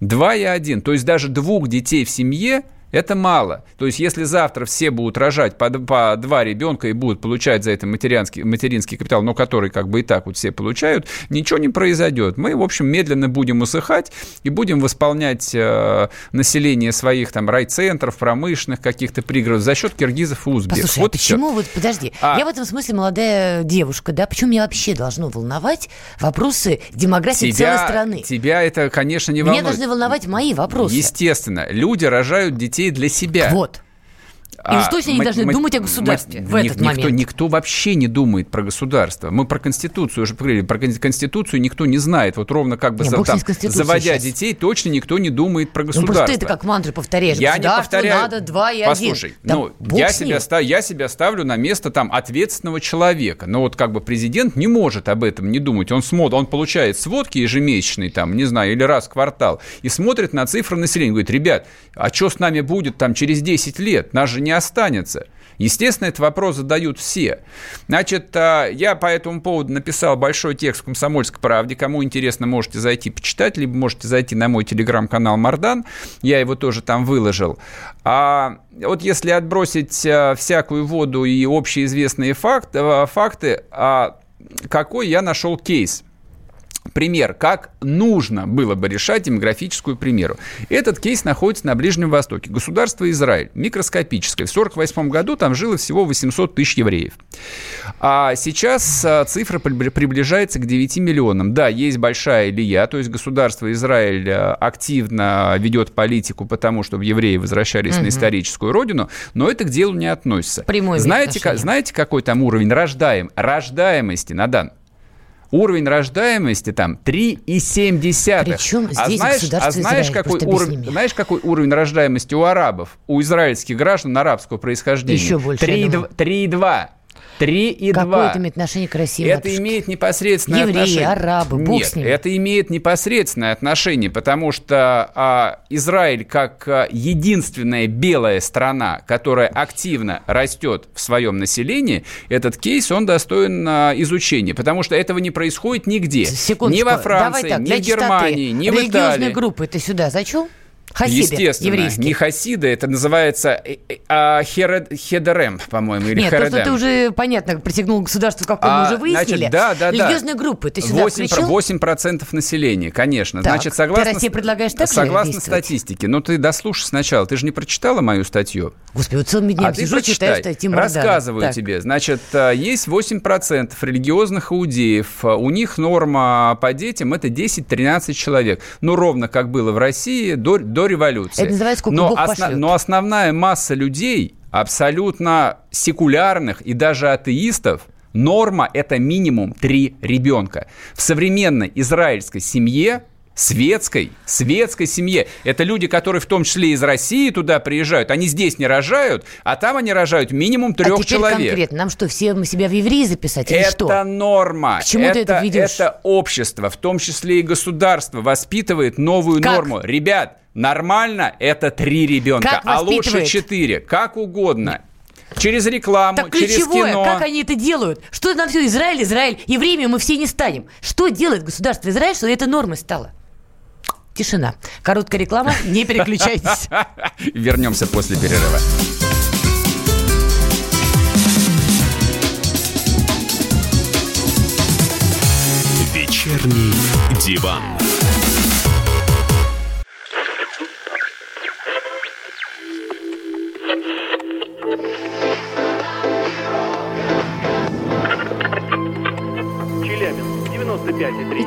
2,1. То есть даже двух детей в семье это мало. То есть, если завтра все будут рожать по, по два ребенка и будут получать за это материнский, материнский капитал, но который как бы и так вот все получают, ничего не произойдет. Мы, в общем, медленно будем усыхать и будем восполнять э, население своих там райцентров, промышленных каких-то пригородов за счет киргизов и узбеков. Послушай, вот а и всё. почему вот, подожди, А. я в этом смысле молодая девушка, да, почему меня вообще должно волновать вопросы демографии целой страны? Тебя это, конечно, не Меня волнует. должны волновать мои вопросы. Естественно, люди рожают детей для себя. Вот. И уж точно они должны думать о государстве в этот никто, момент. Никто вообще не думает про государство. Мы про Конституцию уже поговорили. Про кон- Конституцию никто не знает. Вот ровно как бы Не, за- там, заводя сейчас. детей, точно никто не думает про Ну, государство. просто ты это как мантры повторяешь. Я не повторяю. надо два и Послушай, один. Ну, я себя, ста- я себя ставлю на место там ответственного человека. Но вот как бы президент не может об этом не думать. Он смотрит, он получает сводки ежемесячные там, не знаю, или раз в квартал и смотрит на цифры населения. Говорит, ребят, а что с нами будет там через 10 лет? Нас же не останется. Естественно, этот вопрос задают все. Значит, э, я по этому поводу написал большой текст в «Комсомольской правде». Кому интересно, можете зайти почитать, либо можете зайти на мой телеграм-канал «Мардан». Я его тоже там выложил. А вот если отбросить э, всякую воду и общеизвестные факты, э, факты а какой я нашел кейс – пример, как нужно было бы решать демографическую примеру. Этот кейс находится на Ближнем Востоке. Государство Израиль, микроскопическое. В 1948 году там жило всего 800 тысяч евреев. А сейчас а, цифра приближается к 9 миллионам. Да, есть большая Илья, то есть государство Израиль а, активно ведет политику потому, чтобы евреи возвращались угу. на историческую родину, но это к делу не относится. Прямое знаете, как, знаете, какой там уровень рождаем, рождаемости на данный уровень рождаемости там 3,7. Причем а здесь знаешь, а знаешь, Израиль, какой уровень, знаешь, какой уровень рождаемости у арабов, у израильских граждан арабского происхождения? Еще больше. 3,2. 3 и Какое 2. это имеет отношение к России? Это матушке? имеет непосредственное Евреи, отношение. арабы, бог Нет, с ними. это имеет непосредственное отношение, потому что а, Израиль как а, единственная белая страна, которая активно растет в своем населении, этот кейс, он достоин а, изучения, потому что этого не происходит нигде. Секундочку. Ни во Франции, так, ни в Германии, ни в Италии. Религиозные группы ты сюда зачел? Хасиды Естественно, еврейские. не хасиды, это называется э, э, а, херед, хедерем, по-моему, или Нет, хередем. что ты уже, понятно, присягнул государству, какое мы А, уже выяснили. Значит, да, да, да. Религиозные группы ты сюда 8, включил? 8% населения, конечно. Так, Значит, согласно, ты России предлагаешь так согласно статистике. Ну, ты дослушай сначала. Ты же не прочитала мою статью? Господи, вот целыми днями а сижу, читаю статьи Мардана. Рассказываю Так. тебе. Значит, э, есть 8% религиозных иудеев. У них норма по детям это 10-13 человек. Ну, ровно как было в России до, до революции. Это называется, сколько но, Бог пошлет. но основная масса людей, абсолютно секулярных и даже атеистов, норма – это минимум три ребенка. В современной израильской семье светской, светской семье. Это люди, которые в том числе из России туда приезжают. Они здесь не рожают, а там они рожают минимум трех а человек. конкретно, нам что, все мы себя в евреи записать или Это что? норма. К чему это, ты это ведешь? Это общество, в том числе и государство, воспитывает новую Как? норму. Ребят, нормально это три ребенка, а лучше четыре. Как угодно. Через рекламу, Так через ключевое, кино. как они это делают? Что нам все Израиль, Израиль, евреями мы все не станем. Что делает государство Израиль, что это нормой стало? Тишина. Короткая реклама, не переключайтесь. [LAUGHS] Вернемся после перерыва. Вечерний диван.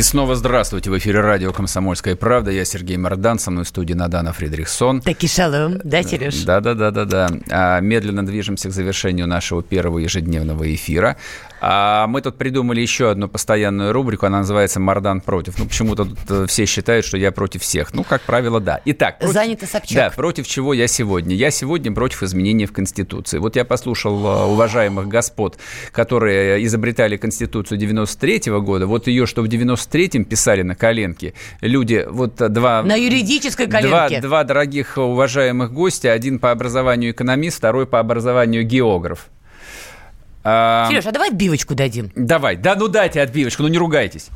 И снова здравствуйте. В эфире радио «Комсомольская правда». Я Сергей Мордан, со мной в студии Надана Фридрихсон. Таки шалом, да, Сереж? Да, да, да, да, да. А, медленно движемся к завершению нашего первого ежедневного эфира. А мы тут придумали еще одну постоянную рубрику, она называется «Мардан против». Ну, почему-то тут э, все считают, что я против всех. Ну, как правило, да. Итак, против- Занято Собчак. Да, против чего я сегодня? Я сегодня против изменения в Конституции. Вот я послушал э, уважаемых господ, которые изобретали Конституцию 93 года. Вот ее, что в 93-м писали на коленке, люди, вот э, два... На юридической Два, коленке. два дорогих уважаемых гостя, один по образованию экономист, второй по образованию географ. А, Сереж, а давай отбивочку дадим. Давай, да ну дайте отбивочку, ну не ругайтесь.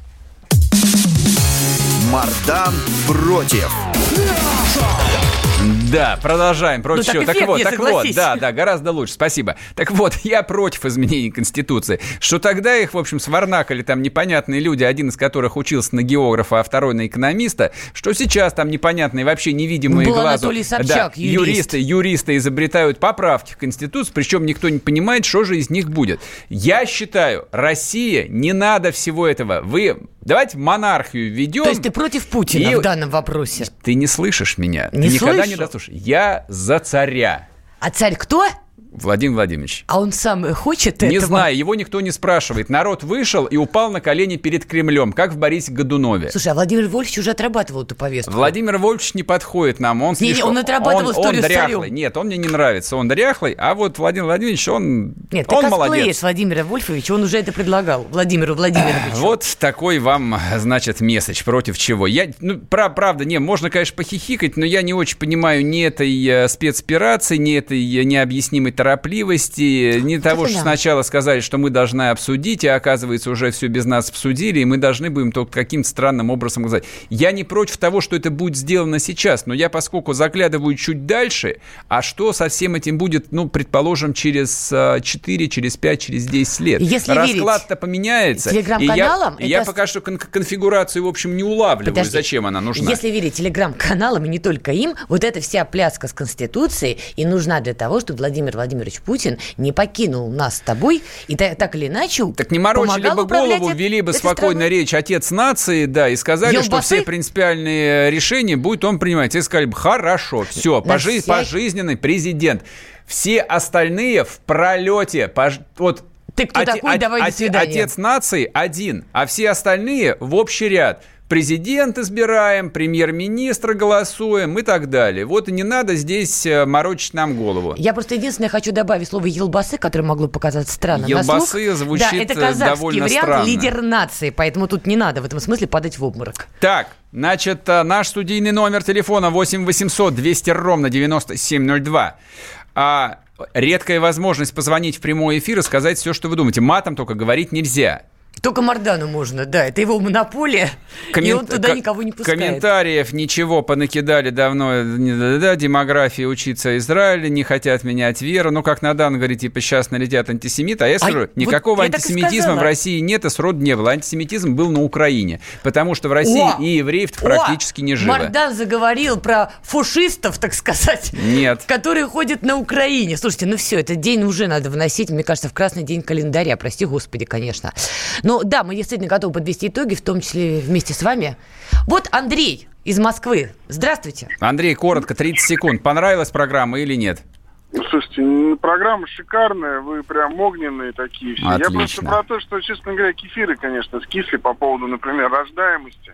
Да, продолжаем. Против Ну, так чего? Так вот, так вот, да, да, гораздо лучше. Спасибо. Так вот, [LAUGHS] я против изменений Конституции. Что тогда их, в общем, сварнакали там непонятные люди, один из которых учился на географа, а второй на экономиста, что сейчас там непонятные, вообще невидимые Был глазу Собчак, да, юрист. юристы, юристы изобретают поправки в Конституцию, причем никто не понимает, что же из них будет. Я считаю, Россия, не надо всего этого. Вы давайте монархию введем. То есть ты против Путина И- в данном вопросе? Ты не слышишь меня. Не ты никогда слышу. не дослушаешь. Я за царя. А царь кто? Владимир Владимирович. А он сам хочет Не этого? знаю, его никто не спрашивает. Народ вышел и упал на колени перед Кремлем, как в Борисе Годунове. Слушай, а Владимир Вольфович уже отрабатывал эту повестку. Владимир Вольфович не подходит нам. Он, Не, не, слишком- он отрабатывал он, он дряхлый. Нет, он мне не нравится. Он дряхлый, а вот Владимир Владимирович, он, Нет, он косплеишь молодец. Владимира Вольфовича, он уже это предлагал Владимиру Владимировичу. Вот такой вам, значит, месседж. Против чего? Я, ну, пра- правда, не, можно, конечно, похихикать, но я не очень понимаю ни этой э, спецоперации, ни этой э, необъяснимой торопливости, ни того, что сначала сказали, что мы должны обсудить, а оказывается, уже все без нас обсудили, и мы должны будем только каким-то странным образом сказать. Я не против того, что это будет сделано сейчас, но я, поскольку заглядываю чуть дальше, а что со всем этим будет, ну, предположим, через э, 4, через 5, через 10 лет? Если Расклад-то поменяется. я, телеграм-каналам, и я это- пока что кон- конфигурацию, в общем, не улавливаю, Подожди. зачем она нужна. Если верить телеграм-каналам, и не только им, вот эта вся пляска с Конституцией и нужна для того, чтобы Владимир Владимирович Путин не покинул нас с тобой и та- так или иначе Так не морочили бы голову, ввели бы спокойно страной. речь «Отец нации», да, и сказали, что Елбасы? все принципиальные решения будет он принимать. И сказали бы, хорошо, все, пожи- вся- пожизненный президент. Все остальные в пролете. пож- Вот Ты кто такой? Давай, до свидания. Отец нации один, а все остальные в общий ряд. Президент избираем, премьер-министра голосуем и так далее. Вот и не надо здесь э, морочить нам голову. Я просто единственное хочу добавить слово «елбасы», которое могло показаться странным Елбасы звучит, Да, это э, казахский довольно вариант странно. лидер нации, поэтому тут не надо в этом смысле падать в обморок. Так, значит, э, наш студийный номер телефона 8 800 200 ровно 9702. А, редкая возможность позвонить в прямой эфир и сказать все, что вы думаете. Матом только говорить нельзя. Только Мардану можно, да, это его монополия, и Коммен- он туда ко- никого не пускает. Комментариев ничего понакидали давно. Да, демография учиться Израиля, не хотят менять веру. Ну, как Надан говорит, типа, сейчас налетят антисемиты. А я скажу, вот никакого и антисемитизма в. России нет и срод не было. Антисемитизм был на Украине. Потому что в России О! и евреев О! практически не жило. Мардан заговорил про фашистов, так сказать. Нет. Которые ходят на Украине. Слушайте, ну все, этот день уже надо вносить, мне кажется, в красный день календаря. Прости господи, конечно. Но да, мы действительно готовы подвести итоги, в том числе вместе с вами. Вот Андрей из Москвы. Здравствуйте. Андрей, коротко, 30 секунд. Понравилась программа или нет? Ну, Слушайте, программа шикарная, вы прям огненные такие все. Я Отлично. просто про то, что, честно говоря, кефиры, конечно, скисли по поводу, например, рождаемости.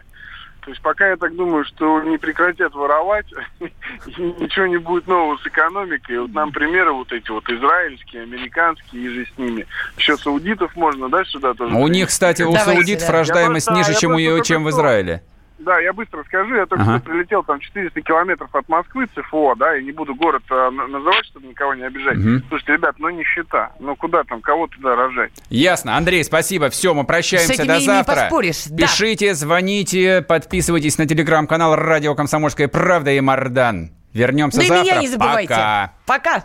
То есть пока я так думаю, что не прекратят воровать, [LAUGHS] и ничего не будет нового с экономикой. Вот нам примеры вот эти вот израильские, американские, и же с ними. Еще саудитов можно, да, сюда тоже? У них, кстати, у Давайте, саудитов да. рождаемость ниже, чем, у, чем в Израиле. Да, я быстро скажу. Я только Ага. что прилетел там 400 километров от Москвы, ЦФО, да, и не буду город а, на- называть, чтобы никого не обижать. Мгм. Слушайте, ребят, ну нищета. Ну куда там, кого туда рожать? Ясно. Андрей, спасибо. Все, мы прощаемся С этим до завтра. поспоришь, да. Пишите, звоните, подписывайтесь на телеграм-канал Радио Комсомольская Правда и Мардан. Вернемся Да и завтра. меня не забывайте. Пока. Пока.